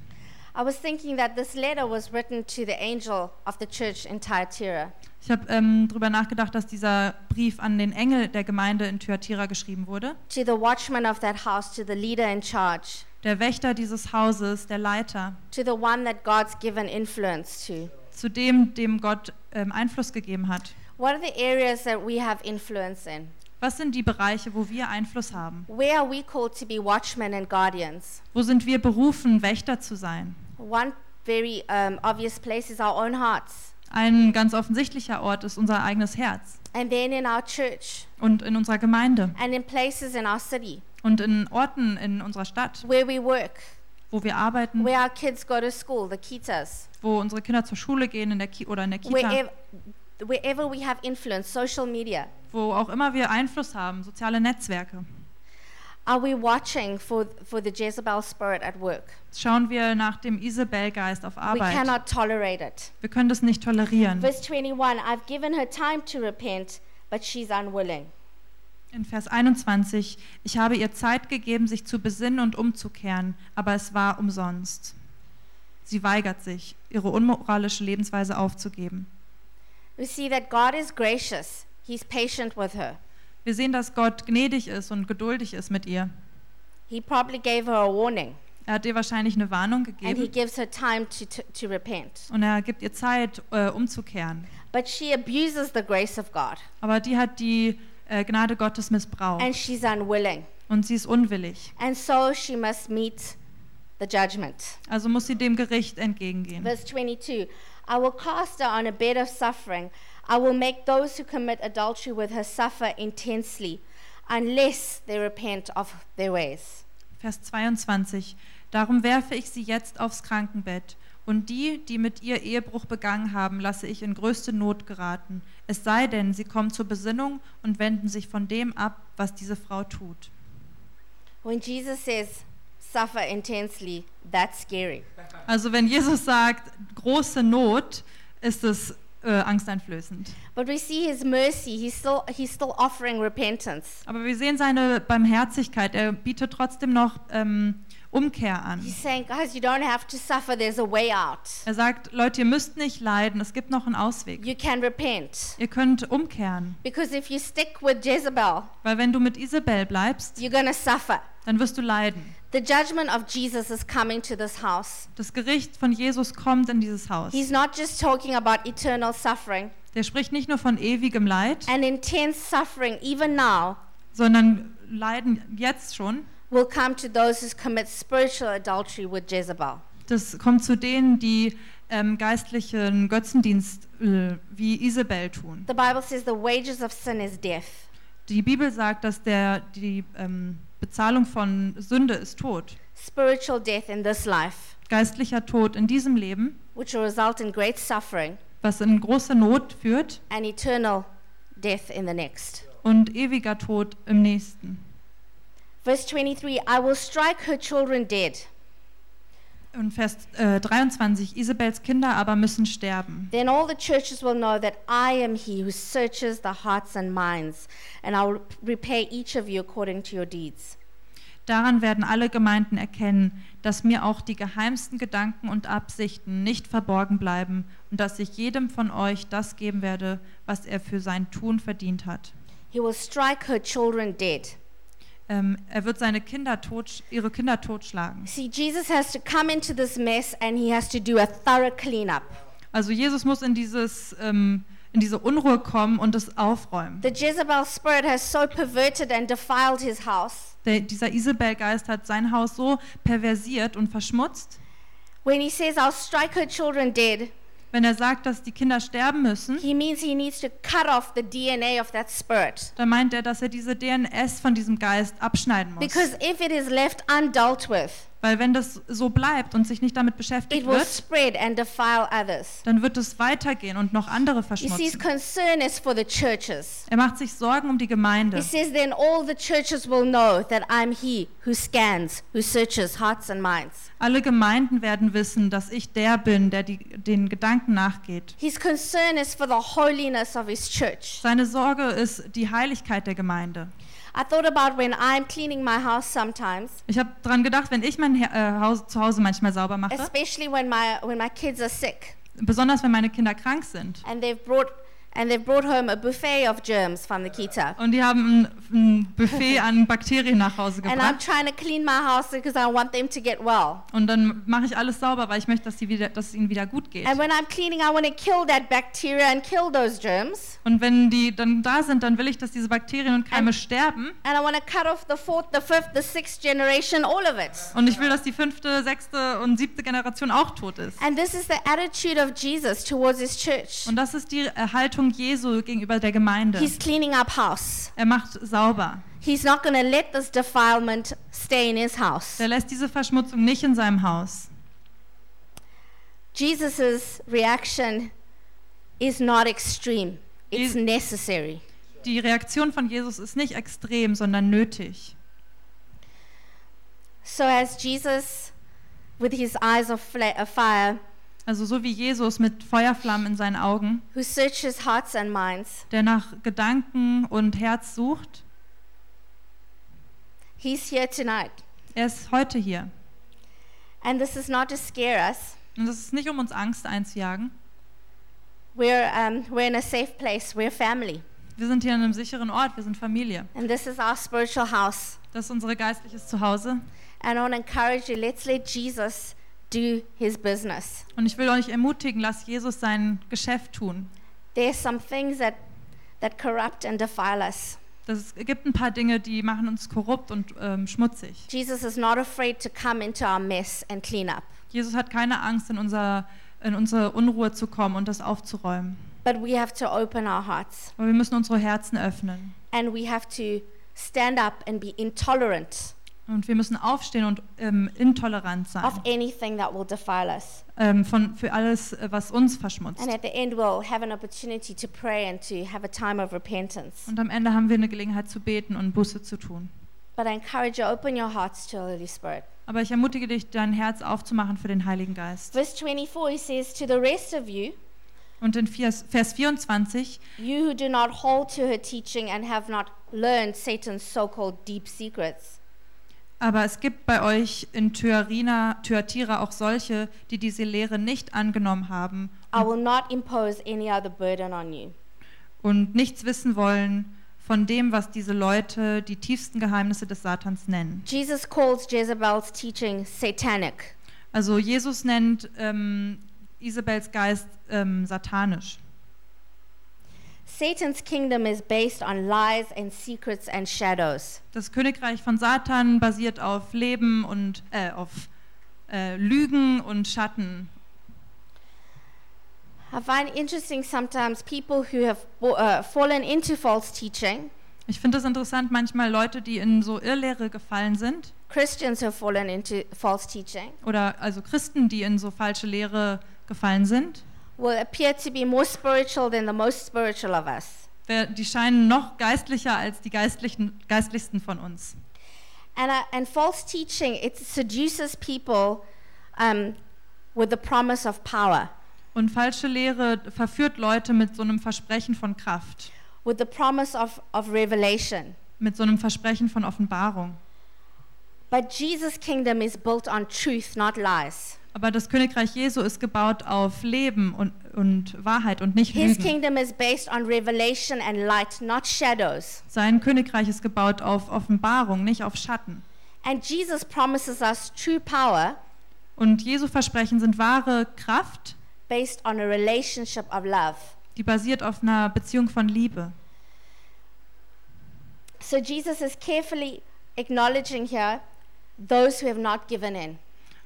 I was thinking that this letter was written to the angel of the church in Thyatira. Ich habe ähm, darüber nachgedacht, dass dieser Brief an den Engel der Gemeinde in Thyatira geschrieben wurde. to the watchman of that house, to the leader in charge, Der Wächter dieses Hauses, der Leiter, to the one that God's given influence to. zu dem, dem Gott ähm, Einfluss gegeben hat. What are the areas that we have influence in? Was sind die Bereiche, wo wir Einfluss haben? Where are we called to be watchmen and guardians? Wo sind wir berufen, Wächter zu sein? One very um, obvious place is our own hearts. Ein ganz offensichtlicher Ort ist unser eigenes Herz. And then in our church. Und in unserer Gemeinde. And in places in our city. Und in Orten in unserer Stadt, where we work, wo wir arbeiten, where our kids go to school, the kitas, wo unsere Kinder zur Schule gehen in der Ki oder in der Kita, wherever, wherever we have influence, social media. wo auch immer wir Einfluss haben, soziale Netzwerke. Are we watching for, for the Jezebel spirit at work? Schauen wir nach dem Isabel-Geist auf We Arbeit. cannot tolerate it. Wir können das nicht tolerieren. Verse 21 I've given her time to repent, but she's unwilling. In Vers 21, ich habe ihr Zeit gegeben, sich zu besinnen und umzukehren, aber es war umsonst. Sie weigert sich, ihre unmoralische Lebensweise aufzugeben. We see that God is gracious, He's patient with her. Wir sehen, dass Gott gnädig ist und geduldig ist mit ihr. He probably gave her a warning, Er hat ihr wahrscheinlich eine Warnung and He gegeben gives her time to, to, to repent. und er gibt ihr Zeit, äh, umzukehren. But she abuses the grace of God, Aber die hat die äh, Gnade Gottes missbraucht and she's unwilling. und sie ist unwillig. And so she must meet the judgment. Also muss sie dem Gericht entgegengehen. Verse 22 I will cast her on a bed of suffering. I will make those who commit adultery with her suffer intensely, unless they repent of their ways. Vers 22. Darum werfe ich sie jetzt aufs Krankenbett. Und die, die mit ihr Ehebruch begangen haben, lasse ich in größte Not geraten. Es sei denn, sie kommen zur Besinnung und wenden sich von dem ab, was diese Frau tut. When Jesus says, suffer intensely, that's scary. Also wenn Jesus sagt, große Not, ist es äh, angsteinflößend. But we see his mercy. He's still, he's still offering repentance. Aber wir sehen seine Barmherzigkeit. Er bietet trotzdem noch ähm, Umkehr an. He's saying, guys, you don't have to suffer. There's a way out. Er sagt, Leute, ihr müsst nicht leiden, es gibt noch einen Ausweg. You can repent. Ihr könnt umkehren. Because if you stick with Jezebel, Weil wenn du mit Isabel bleibst, you're to suffer. dann wirst du leiden. The judgment of Jesus is coming to this house. Das Gericht von Jesus kommt in dieses Haus. He's not just talking about eternal suffering Der spricht nicht nur von ewigem Leid, and intense suffering, even now, sondern Leiden jetzt schon. will come to those who commit spiritual adultery with Jezebel. Das kommt zu denen, die ähm, geistlichen Götzendienst äh, wie Isabel tun. The Bible says the wages of sin is death. Die Bibel sagt, dass der, die ähm, Bezahlung von Sünde ist Tod. Spiritual death in this life, Geistlicher Tod in diesem Leben, which will result in great suffering, was in große Not führt, and eternal death in the next. und ewiger Tod im nächsten. Verse 23 I will strike her children dead. Und Vers äh, 23, Isabels Kinder aber müssen sterben. Then all the churches will know that I am he who searches the hearts and minds, and I will repay each of you according to your deeds. Daran werden alle Gemeinden erkennen, dass mir auch die geheimsten Gedanken und Absichten nicht verborgen bleiben und dass ich jedem von euch das geben werde, was er für sein Tun verdient hat. He will strike her children dead. Ähm, er wird seine Kinder tot, ihre Kinder totschlagen. See, Jesus has to come into this mess and he has to do a thorough cleanup. Also Jesus muss in dieses ähm, in diese Unruhe kommen und es aufräumen. The Jezebel spirit has so perverted and defiled his house. Der, dieser Isabelgeist hat sein Haus so perversiert und verschmutzt. When he says, I'll strike her children dead, Wenn er sagt, dass die Kinder sterben müssen, he means he needs to cut off the DNA of that spirit. dann meint er, dass er diese DNS von diesem Geist abschneiden muss. Because if it is left undealt with, Weil wenn das so bleibt und sich nicht damit it beschäftigt wird, dann wird es weitergehen und noch andere verschmutzen. concern is for the churches. Er macht sich Sorgen um die Gemeinde. says, then all the churches will know that I'm he who scans, who searches hearts and minds. Alle Gemeinden werden wissen, dass ich der bin, der die, den Gedanken nachgeht. His concern is for the holiness of his church. Seine Sorge ist die Heiligkeit der Gemeinde. I thought about when I'm cleaning my house sometimes, Ich habe daran gedacht, wenn ich mein äh, Haus zu Hause manchmal sauber mache, especially when my when my kids are sick. Besonders wenn meine Kinder krank sind. And they've brought and they've brought home a buffet of germs from the kita. und die haben ein, ein Buffet an Bakterien nach Hause And I'm gebracht trying to clean my house because I want them to get well. und dann mache ich alles sauber, weil ich möchte, dass, sie wieder, dass es ihnen wieder gut geht. And when I'm cleaning, I want to kill that bacteria and kill those germs. Und wenn die dann da sind, dann will ich, dass diese Bakterien und Keime And- sterben And I want to cut off the fourth, the fifth, the sixth generation, all of it. und ich will, dass die fünfte, sechste und siebte Generation auch tot ist. And this is the attitude of Jesus towards his church. Und das ist die Haltung Jesu gegenüber der Gemeinde. He's cleaning up house. Er macht sauber. He's not going to let this defilement stay in his house. Er lässt diese Verschmutzung nicht in seinem Haus. Jesus' reaction is not extreme, it's necessary. Die Reaktion von Jesus ist nicht extrem, sondern nötig. So, as Jesus, with his eyes of fire, Also so wie Jesus mit Feuerflammen in seinen Augen, who searches hearts and minds, der nach Gedanken und Herz sucht, he's here tonight. er ist heute hier. And this is not to scare us. Und das ist nicht, um uns Angst einzujagen. We're, um, we're in a safe place, we're family. Wir sind hier an einem sicheren Ort, wir sind Familie. And this is our spiritual house. Das ist unser geistliches Zuhause. And I want to encourage you, let's let Jesus do his business. Und ich will euch ermutigen, lasst Jesus sein Geschäft tun. There's some things that, that corrupt and defile us. Das gibt ein paar Dinge, die machen uns korrupt und ähm, schmutzig. Jesus is not afraid to come into our mess and clean up. Jesus hat keine Angst, in, unser, in unsere Unruhe zu kommen und das aufzuräumen. But we have to open our hearts Aber wir müssen unsere Herzen öffnen. and we have to stand up and be intolerant Und wir müssen aufstehen und ähm, intolerant sein of anything that will defile us. ähm, von, für alles, äh, was uns verschmutzt. And at the end, we'll have an opportunity to pray and to have a time of repentance. Und am Ende haben wir eine Gelegenheit zu beten und Buße zu tun. But I encourage you, open your hearts to the Holy Spirit. Aber ich ermutige dich, dein Herz aufzumachen für den Heiligen Geist. Verse 24, he says, To the rest of you, Und in Vers Vers 24, you who do not hold to her teaching and have not learned Satan's so called deep secrets. Aber es gibt bei euch in Thyatira, Thyatira auch solche, die diese Lehre nicht angenommen haben I will not impose any other burden on you. und nichts wissen wollen von dem, was diese Leute die tiefsten Geheimnisse des Satans nennen. Jesus calls Jezebel's teaching satanic. Also Jesus nennt ähm, Isabels Geist ähm, satanisch. Satan's kingdom is based on lies and secrets and shadows. Das Königreich von Satan basiert auf Leben und äh, auf äh, Lügen und Schatten. I find interesting sometimes people who have uh, fallen into false teaching, Ich finde es interessant, manchmal Leute, die in so Irrlehre gefallen sind, Christians who have fallen into false teaching, oder also Christen, die in so falsche Lehre gefallen sind, will appear to be more spiritual than the most spiritual of us. die scheinen noch geistlicher als die geistlichen, geistlichsten von uns. And, uh, and false teaching, it seduces people um, with the promise of power, Und falsche Lehre verführt Leute mit so einem Versprechen von Kraft, with the promise of, of revelation. mit so einem Versprechen von Offenbarung. But Jesus' kingdom is built on truth, not lies. Aber das Königreich Jesu ist gebaut auf Leben und, und Wahrheit und nicht His Lügen. kingdom is based on revelation and light, not shadows. Sein Königreich ist gebaut auf Offenbarung, nicht auf Schatten. And Jesus promises us true power Und Jesu Versprechen sind wahre Kraft, based on a relationship of love. die basiert auf einer Beziehung von Liebe. So Jesus is carefully acknowledging here those who have not given in,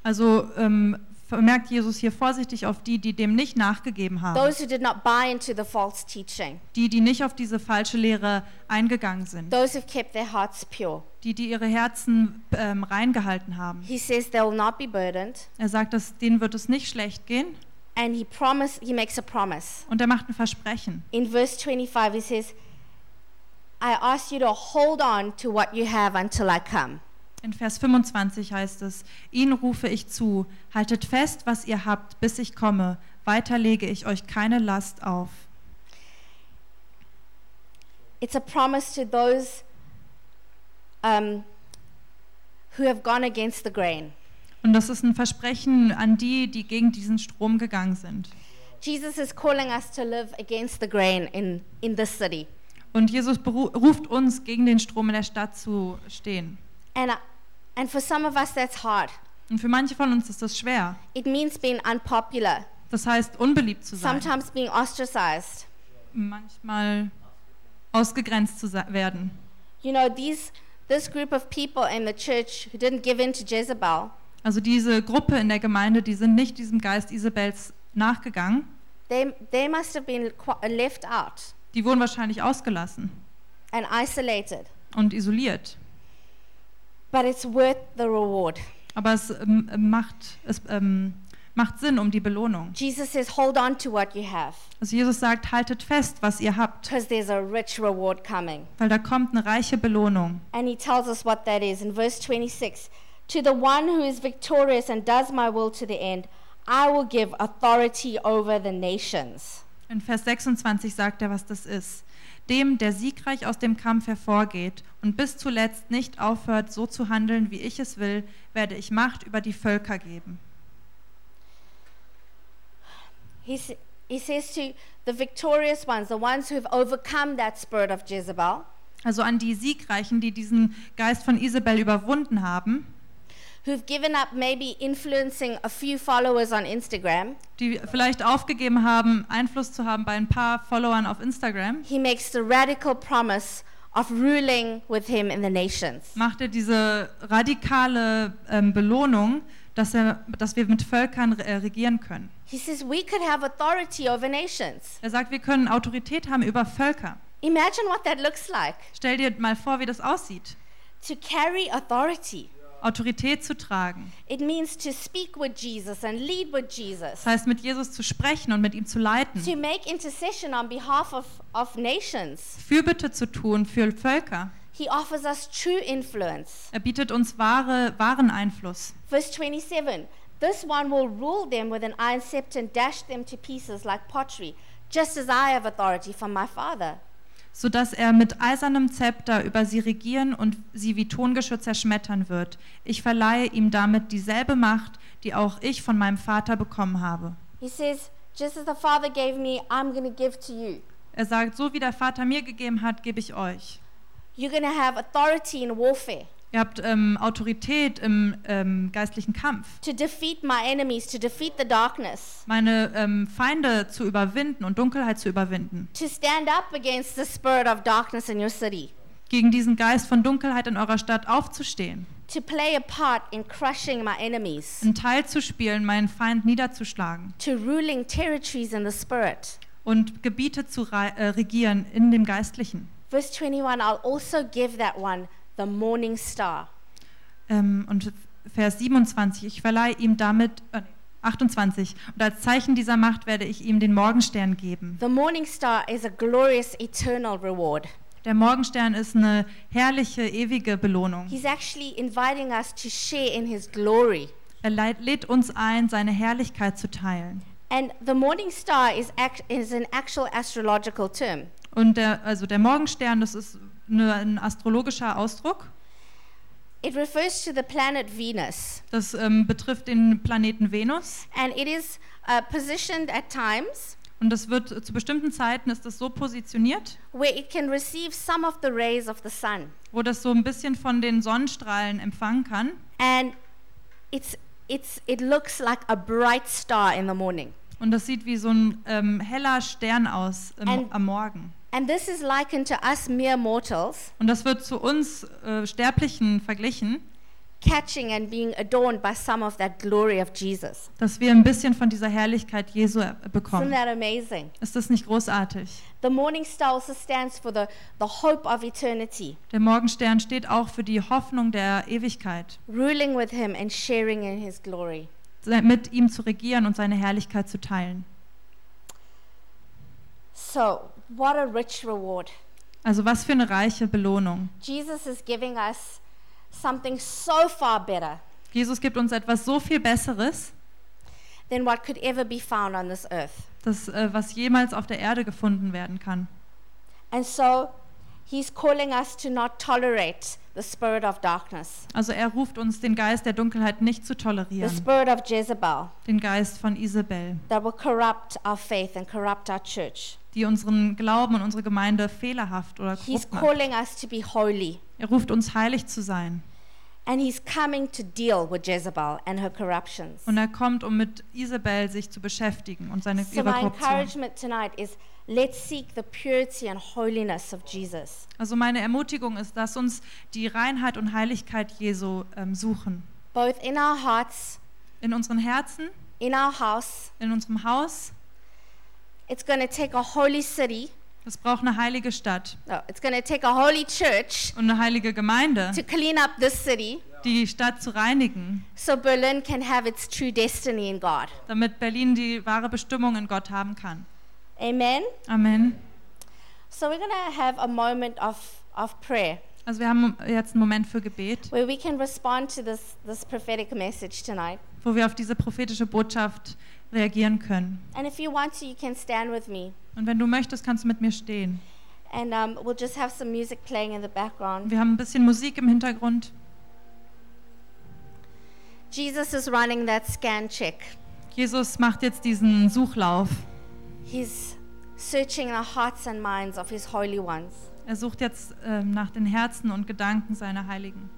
Also ähm, vermerkt Jesus hier vorsichtig auf die, die dem nicht nachgegeben haben, those who did not buy into the false teaching, die, die nicht auf diese falsche Lehre eingegangen sind, those who've kept their hearts pure. die, die ihre Herzen ähm, reingehalten haben. He says they will not be burdened, Er sagt, dass denen wird es nicht schlecht gehen and he promise he makes a promise. und er macht ein Versprechen. In verse 25 he says, I ask you to hold on to what you have until I come. In Vers 25 heißt es, Ihnen rufe ich zu, haltet fest, was ihr habt, bis ich komme, weiter lege ich euch keine Last auf. It's a promise to those um, who have gone against the grain. Und das ist ein Versprechen an die, die gegen diesen Strom gegangen sind. Jesus is calling us to live against the grain in, in this city. Und Jesus ruft uns, gegen den Strom in der Stadt zu stehen. And, uh, and for some of us, that's hard. Und für manche von uns ist das schwer. It means being unpopular, Das heißt, unbeliebt zu sein, sometimes being ostracized. manchmal ausgegrenzt zu werden. You know, these, this group of people in the church who didn't give in to Jezebel, Also diese Gruppe in der Gemeinde, die sind nicht diesem Geist Isabels nachgegangen. they, they must have been left out Die wurden wahrscheinlich ausgelassen and isolated. und isoliert. But it's worth the reward. Aber es ähm, macht, es ähm, macht Sinn um die Belohnung. Jesus says, hold on to what you have, Also Jesus sagt, haltet fest, was ihr habt, because there's a rich reward coming. weil da kommt eine reiche Belohnung. And he tells us what that is in verse 26 To the one who is victorious and does my will to the end, I will give authority over the nations. In Vers 26 sagt er, was das ist. Dem, der siegreich aus dem Kampf hervorgeht und bis zuletzt nicht aufhört, so zu handeln, wie ich es will, werde ich Macht über die Völker geben. He, says to the victorious ones, the ones who have overcome that spirit of Jezebel, Also an die Siegreichen, die diesen Geist von Isabel überwunden haben, who've given up maybe influencing a few followers on Instagram, die vielleicht aufgegeben haben, Einfluss zu haben bei ein paar Followern auf Instagram, he makes the radical promise of ruling with him in the nations. macht er diese radikale ähm, Belohnung, dass, er, dass wir mit Völkern äh, regieren können. He says we could have authority over nations. Er sagt, wir können Autorität haben über Völker. Imagine what that looks like Stell dir mal vor, wie das aussieht. to carry authority. Autorität zu tragen. It means to speak with Jesus and lead with Jesus, Das heißt, mit Jesus zu sprechen und mit ihm zu leiten. to make intercession on behalf of, of nations. Fürbitte zu tun für Völker. He offers us true influence. Er bietet uns wahre, wahren Einfluss. Verse 27 This one will rule them with an iron scepter and dash them to pieces like pottery, just as I have authority from my Father. Sodass er mit eisernem Zepter über sie regieren und sie wie Tongeschirr zerschmettern wird. Ich verleihe ihm damit dieselbe Macht, die auch ich von meinem Vater bekommen habe. He says, Just as the Father gave me, I'm going to give to you. Er sagt, so wie der Vater mir gegeben hat, gebe ich euch. You're going to have authority in warfare Ihr habt ähm, Autorität im ähm, geistlichen Kampf, to defeat my enemies, to defeat the darkness, meine ähm, Feinde zu überwinden und Dunkelheit zu überwinden, to stand up against the spirit of darkness in your city, gegen diesen Geist von Dunkelheit in eurer Stadt aufzustehen, to play a part in crushing my enemies, einen Teil zu spielen, meinen Feind niederzuschlagen. To ruling territories in the spirit. und Gebiete zu äh, regieren in dem Geistlichen. Verse 21 I'll also give that one the morning star. Ähm, und Vers 27, ich verleihe ihm damit, äh, 28, und als Zeichen dieser Macht werde ich ihm den Morgenstern geben. The morning star is a glorious eternal reward. Der Morgenstern ist eine herrliche, ewige Belohnung. He's actually inviting us to share in his glory. Er lädt uns ein, seine Herrlichkeit zu teilen. And the morning star is, act- is an actual astrological term. Und der, also der Morgenstern, das ist eine, ein astrologischer Ausdruck. It refers to the planet Venus, Das ähm, betrifft den Planeten Venus. and it is uh, positioned at times Und das wird zu bestimmten Zeiten ist das so positioniert, where it can receive some of the rays of the sun. wo das so ein bisschen von den Sonnenstrahlen empfangen kann. And it's, it's, it looks like a bright star in the morning. Und das sieht wie so ein ähm, heller Stern aus im, am Morgen. And this is likened to us mere mortals Und das wird zu uns äh, Sterblichen verglichen, catching and being adorned by some of that glory of Jesus. dass wir ein bisschen von dieser Herrlichkeit Jesu äh, Isn't bekommen. that amazing? Ist das nicht großartig? The morning star also stands for the, the hope of eternity, Der Morgenstern steht auch für die Hoffnung der Ewigkeit, ruling with him and sharing in his glory. mit ihm zu regieren und seine Herrlichkeit zu teilen. So, what a rich reward. Also was für eine reiche Belohnung. Jesus is giving us something so far better Jesus gibt uns etwas so viel Besseres, than what could ever be found on this earth. das, äh, was jemals auf der Erde gefunden werden kann. And so, he's calling us to not tolerate the spirit of darkness, Also er ruft uns, den Geist der Dunkelheit nicht zu the tolerieren, spirit of Jezebel den Geist von Isabel, that will corrupt our faith and corrupt our church. Die unseren Glauben und unsere Gemeinde fehlerhaft oder He's korrupt macht. calling us to be holy. Er ruft uns, heilig zu sein. And he's coming to deal with Jezebel and her corruptions. Und er kommt, um mit Isabel sich zu beschäftigen und seine So my Korruption. encouragement tonight is let's seek the purity and holiness of Jesus. Also meine Ermutigung ist, dass uns die Reinheit und Heiligkeit Jesu ähm, suchen. Both in our hearts, In unseren Herzen, in our house. in unserem Haus. It's going to take a holy city. Es braucht eine heilige Stadt No, it's going to take a holy church und eine heilige Gemeinde, to clean up this city die Stadt zu reinigen, so Berlin can have its true destiny in God. damit Berlin die wahre Bestimmung in Gott haben kann. Amen. Amen. So we're going to have a moment of, of prayer Also wir haben jetzt einen Moment für Gebet, where we can respond to this, this prophetic message tonight. Wo wir auf diese prophetische Botschaft reagieren können. And if you want to, you can stand with me. Und wenn du möchtest, kannst du mit mir stehen. And um, we'll just have some music playing in the background. Wir haben ein bisschen Musik im Hintergrund. Jesus is running that scan check. Jesus macht jetzt diesen Suchlauf. He's searching the hearts and minds of his holy ones. Er sucht jetzt ähm, nach den Herzen und Gedanken seiner Heiligen.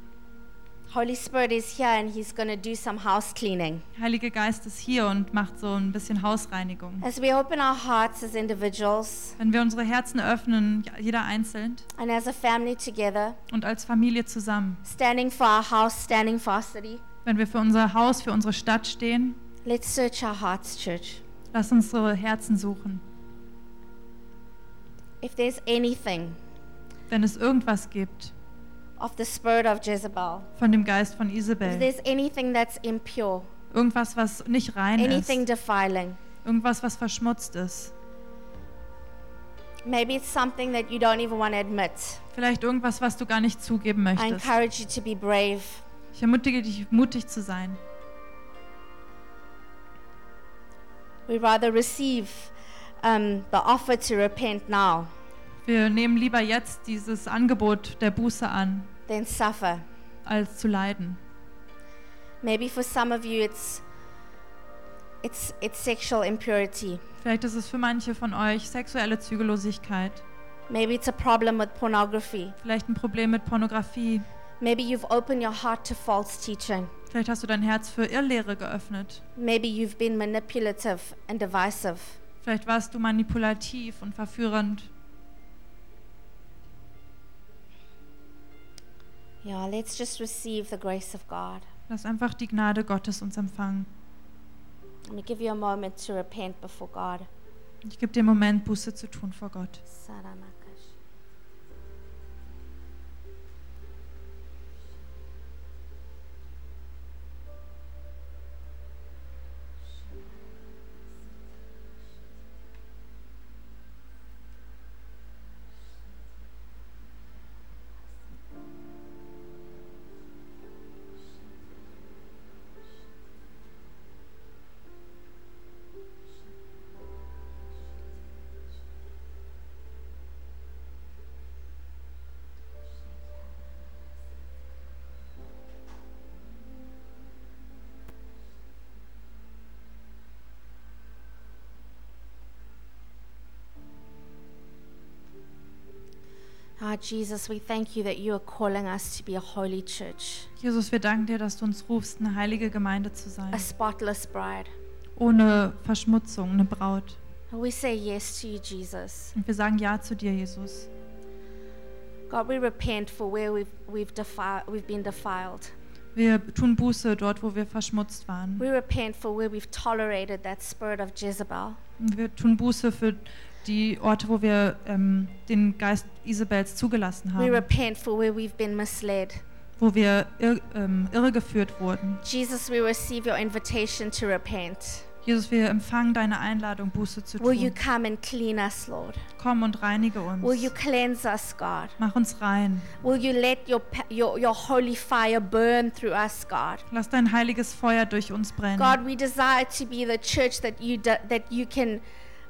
Holy Spirit is here and he's going to do some house cleaning. Heilige Geist ist hier und macht so ein bisschen Hausreinigung. As we open our hearts as individuals Wenn wir unsere Herzen öffnen, jeder einzeln and as a family together, und als Familie zusammen, standing for our house, standing for our city, wenn wir für unser Haus, für unsere Stadt stehen, let's search our hearts, church. lass unsere Herzen suchen. If there's anything Wenn es irgendwas gibt of the spirit of Jezebel, von dem Geist von if Isabel, there's anything that's impure, irgendwas, was nicht rein ist, anything defiling, irgendwas, was verschmutzt ist, maybe it's something that you don't even want to admit. vielleicht irgendwas, was du gar nicht zugeben I möchtest. encourage you to be brave. Ich ermutige dich, mutig zu sein. We rather receive um, the offer to repent now Wir nehmen lieber jetzt dieses Angebot der Buße an, than suffer. als zu leiden. Maybe for some of you it's it's it's sexual impurity. Vielleicht ist es für manche von euch sexuelle Zügellosigkeit, Maybe it's a problem with pornography. vielleicht ein Problem mit Pornografie, Maybe you've opened your heart to false teaching. vielleicht hast du dein Herz für Irrlehre geöffnet, Maybe you've been manipulative and divisive. vielleicht warst du manipulativ und verführend. Yeah, let's just receive the grace of God. Lass einfach die Gnade Gottes uns empfangen. Let me give you a moment to repent before God. Ich gebe dir einen Moment, Buße zu tun vor Gott. Saramakash. Ah, Jesus, we thank you that you are calling us to be a holy church, Jesus, wir danken dir, dass du uns rufst, eine heilige Gemeinde zu sein, a spotless bride. ohne Verschmutzung, eine Braut. And we say yes to you, Jesus. Und wir sagen Ja zu dir, Jesus. God, we repent for where we've, we've, defi- we've been defiled. Wir tun Buße dort, wo wir verschmutzt waren. We repent for where we've tolerated that spirit of Jezebel. Und wir tun Buße für die Orte, wo wir ähm, den Geist Isabels zugelassen We haben, repent for where we've been misled. wo wir ir ähm, irregeführt wurden. Jesus, we receive your invitation to repent. Jesus, wir empfangen deine Einladung, Buße zu Will you tun. come and clean us, Lord? Komm und reinige Will you uns. cleanse us, God? Mach uns rein. Will you let your, your, your holy fire burn through us, God? Lass dein heiliges Feuer durch uns brennen. God, we desire to be the church that you, that you can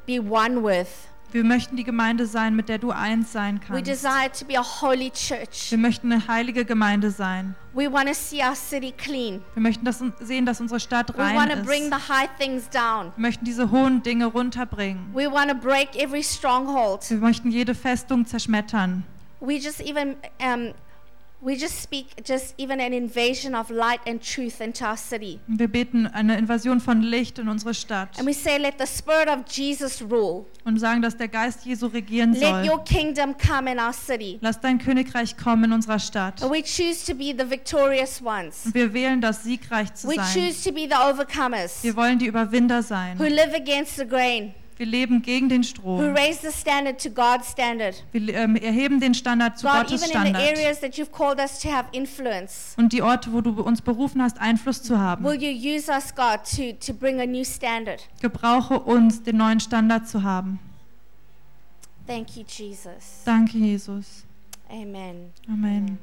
be one with. Wir möchten die Gemeinde sein, mit der du eins sein We kannst. desire to be a holy church. Wir möchten eine heilige Gemeinde sein. We want to see our city clean. Wir möchten das, sehen, dass unsere Stadt We rein want to ist. bring the high things down. Wir möchten diese hohen Dinge runterbringen. We want to break every stronghold. Wir möchten jede Festung zerschmettern. We just even um, we just speak just even an invasion of light and truth into our city. Wir beten eine Invasion von Licht in unsere Stadt And we say, let the spirit of Jesus rule. und sagen, dass der Geist Jesu regieren Let soll. your kingdom come in our city. Lass dein Königreich kommen in unserer Stadt. And we choose to be the victorious ones. Und wir wählen das, siegreich zu We sein. choose to be the overcomers Wir wollen die Überwinder who sein. live against the grain, Wir leben gegen den Strom. raise the standard to God's standard. Wir ähm, erheben den Standard zu God, Gottes even in the Standard. areas that you've called us to have influence, Und die Orte, wo du uns berufen hast, Einfluss zu haben. will you use us, God, to, to bring a new standard? Gebrauche uns, den neuen Standard zu haben. Thank you, Jesus. Danke, Jesus. Amen. Amen.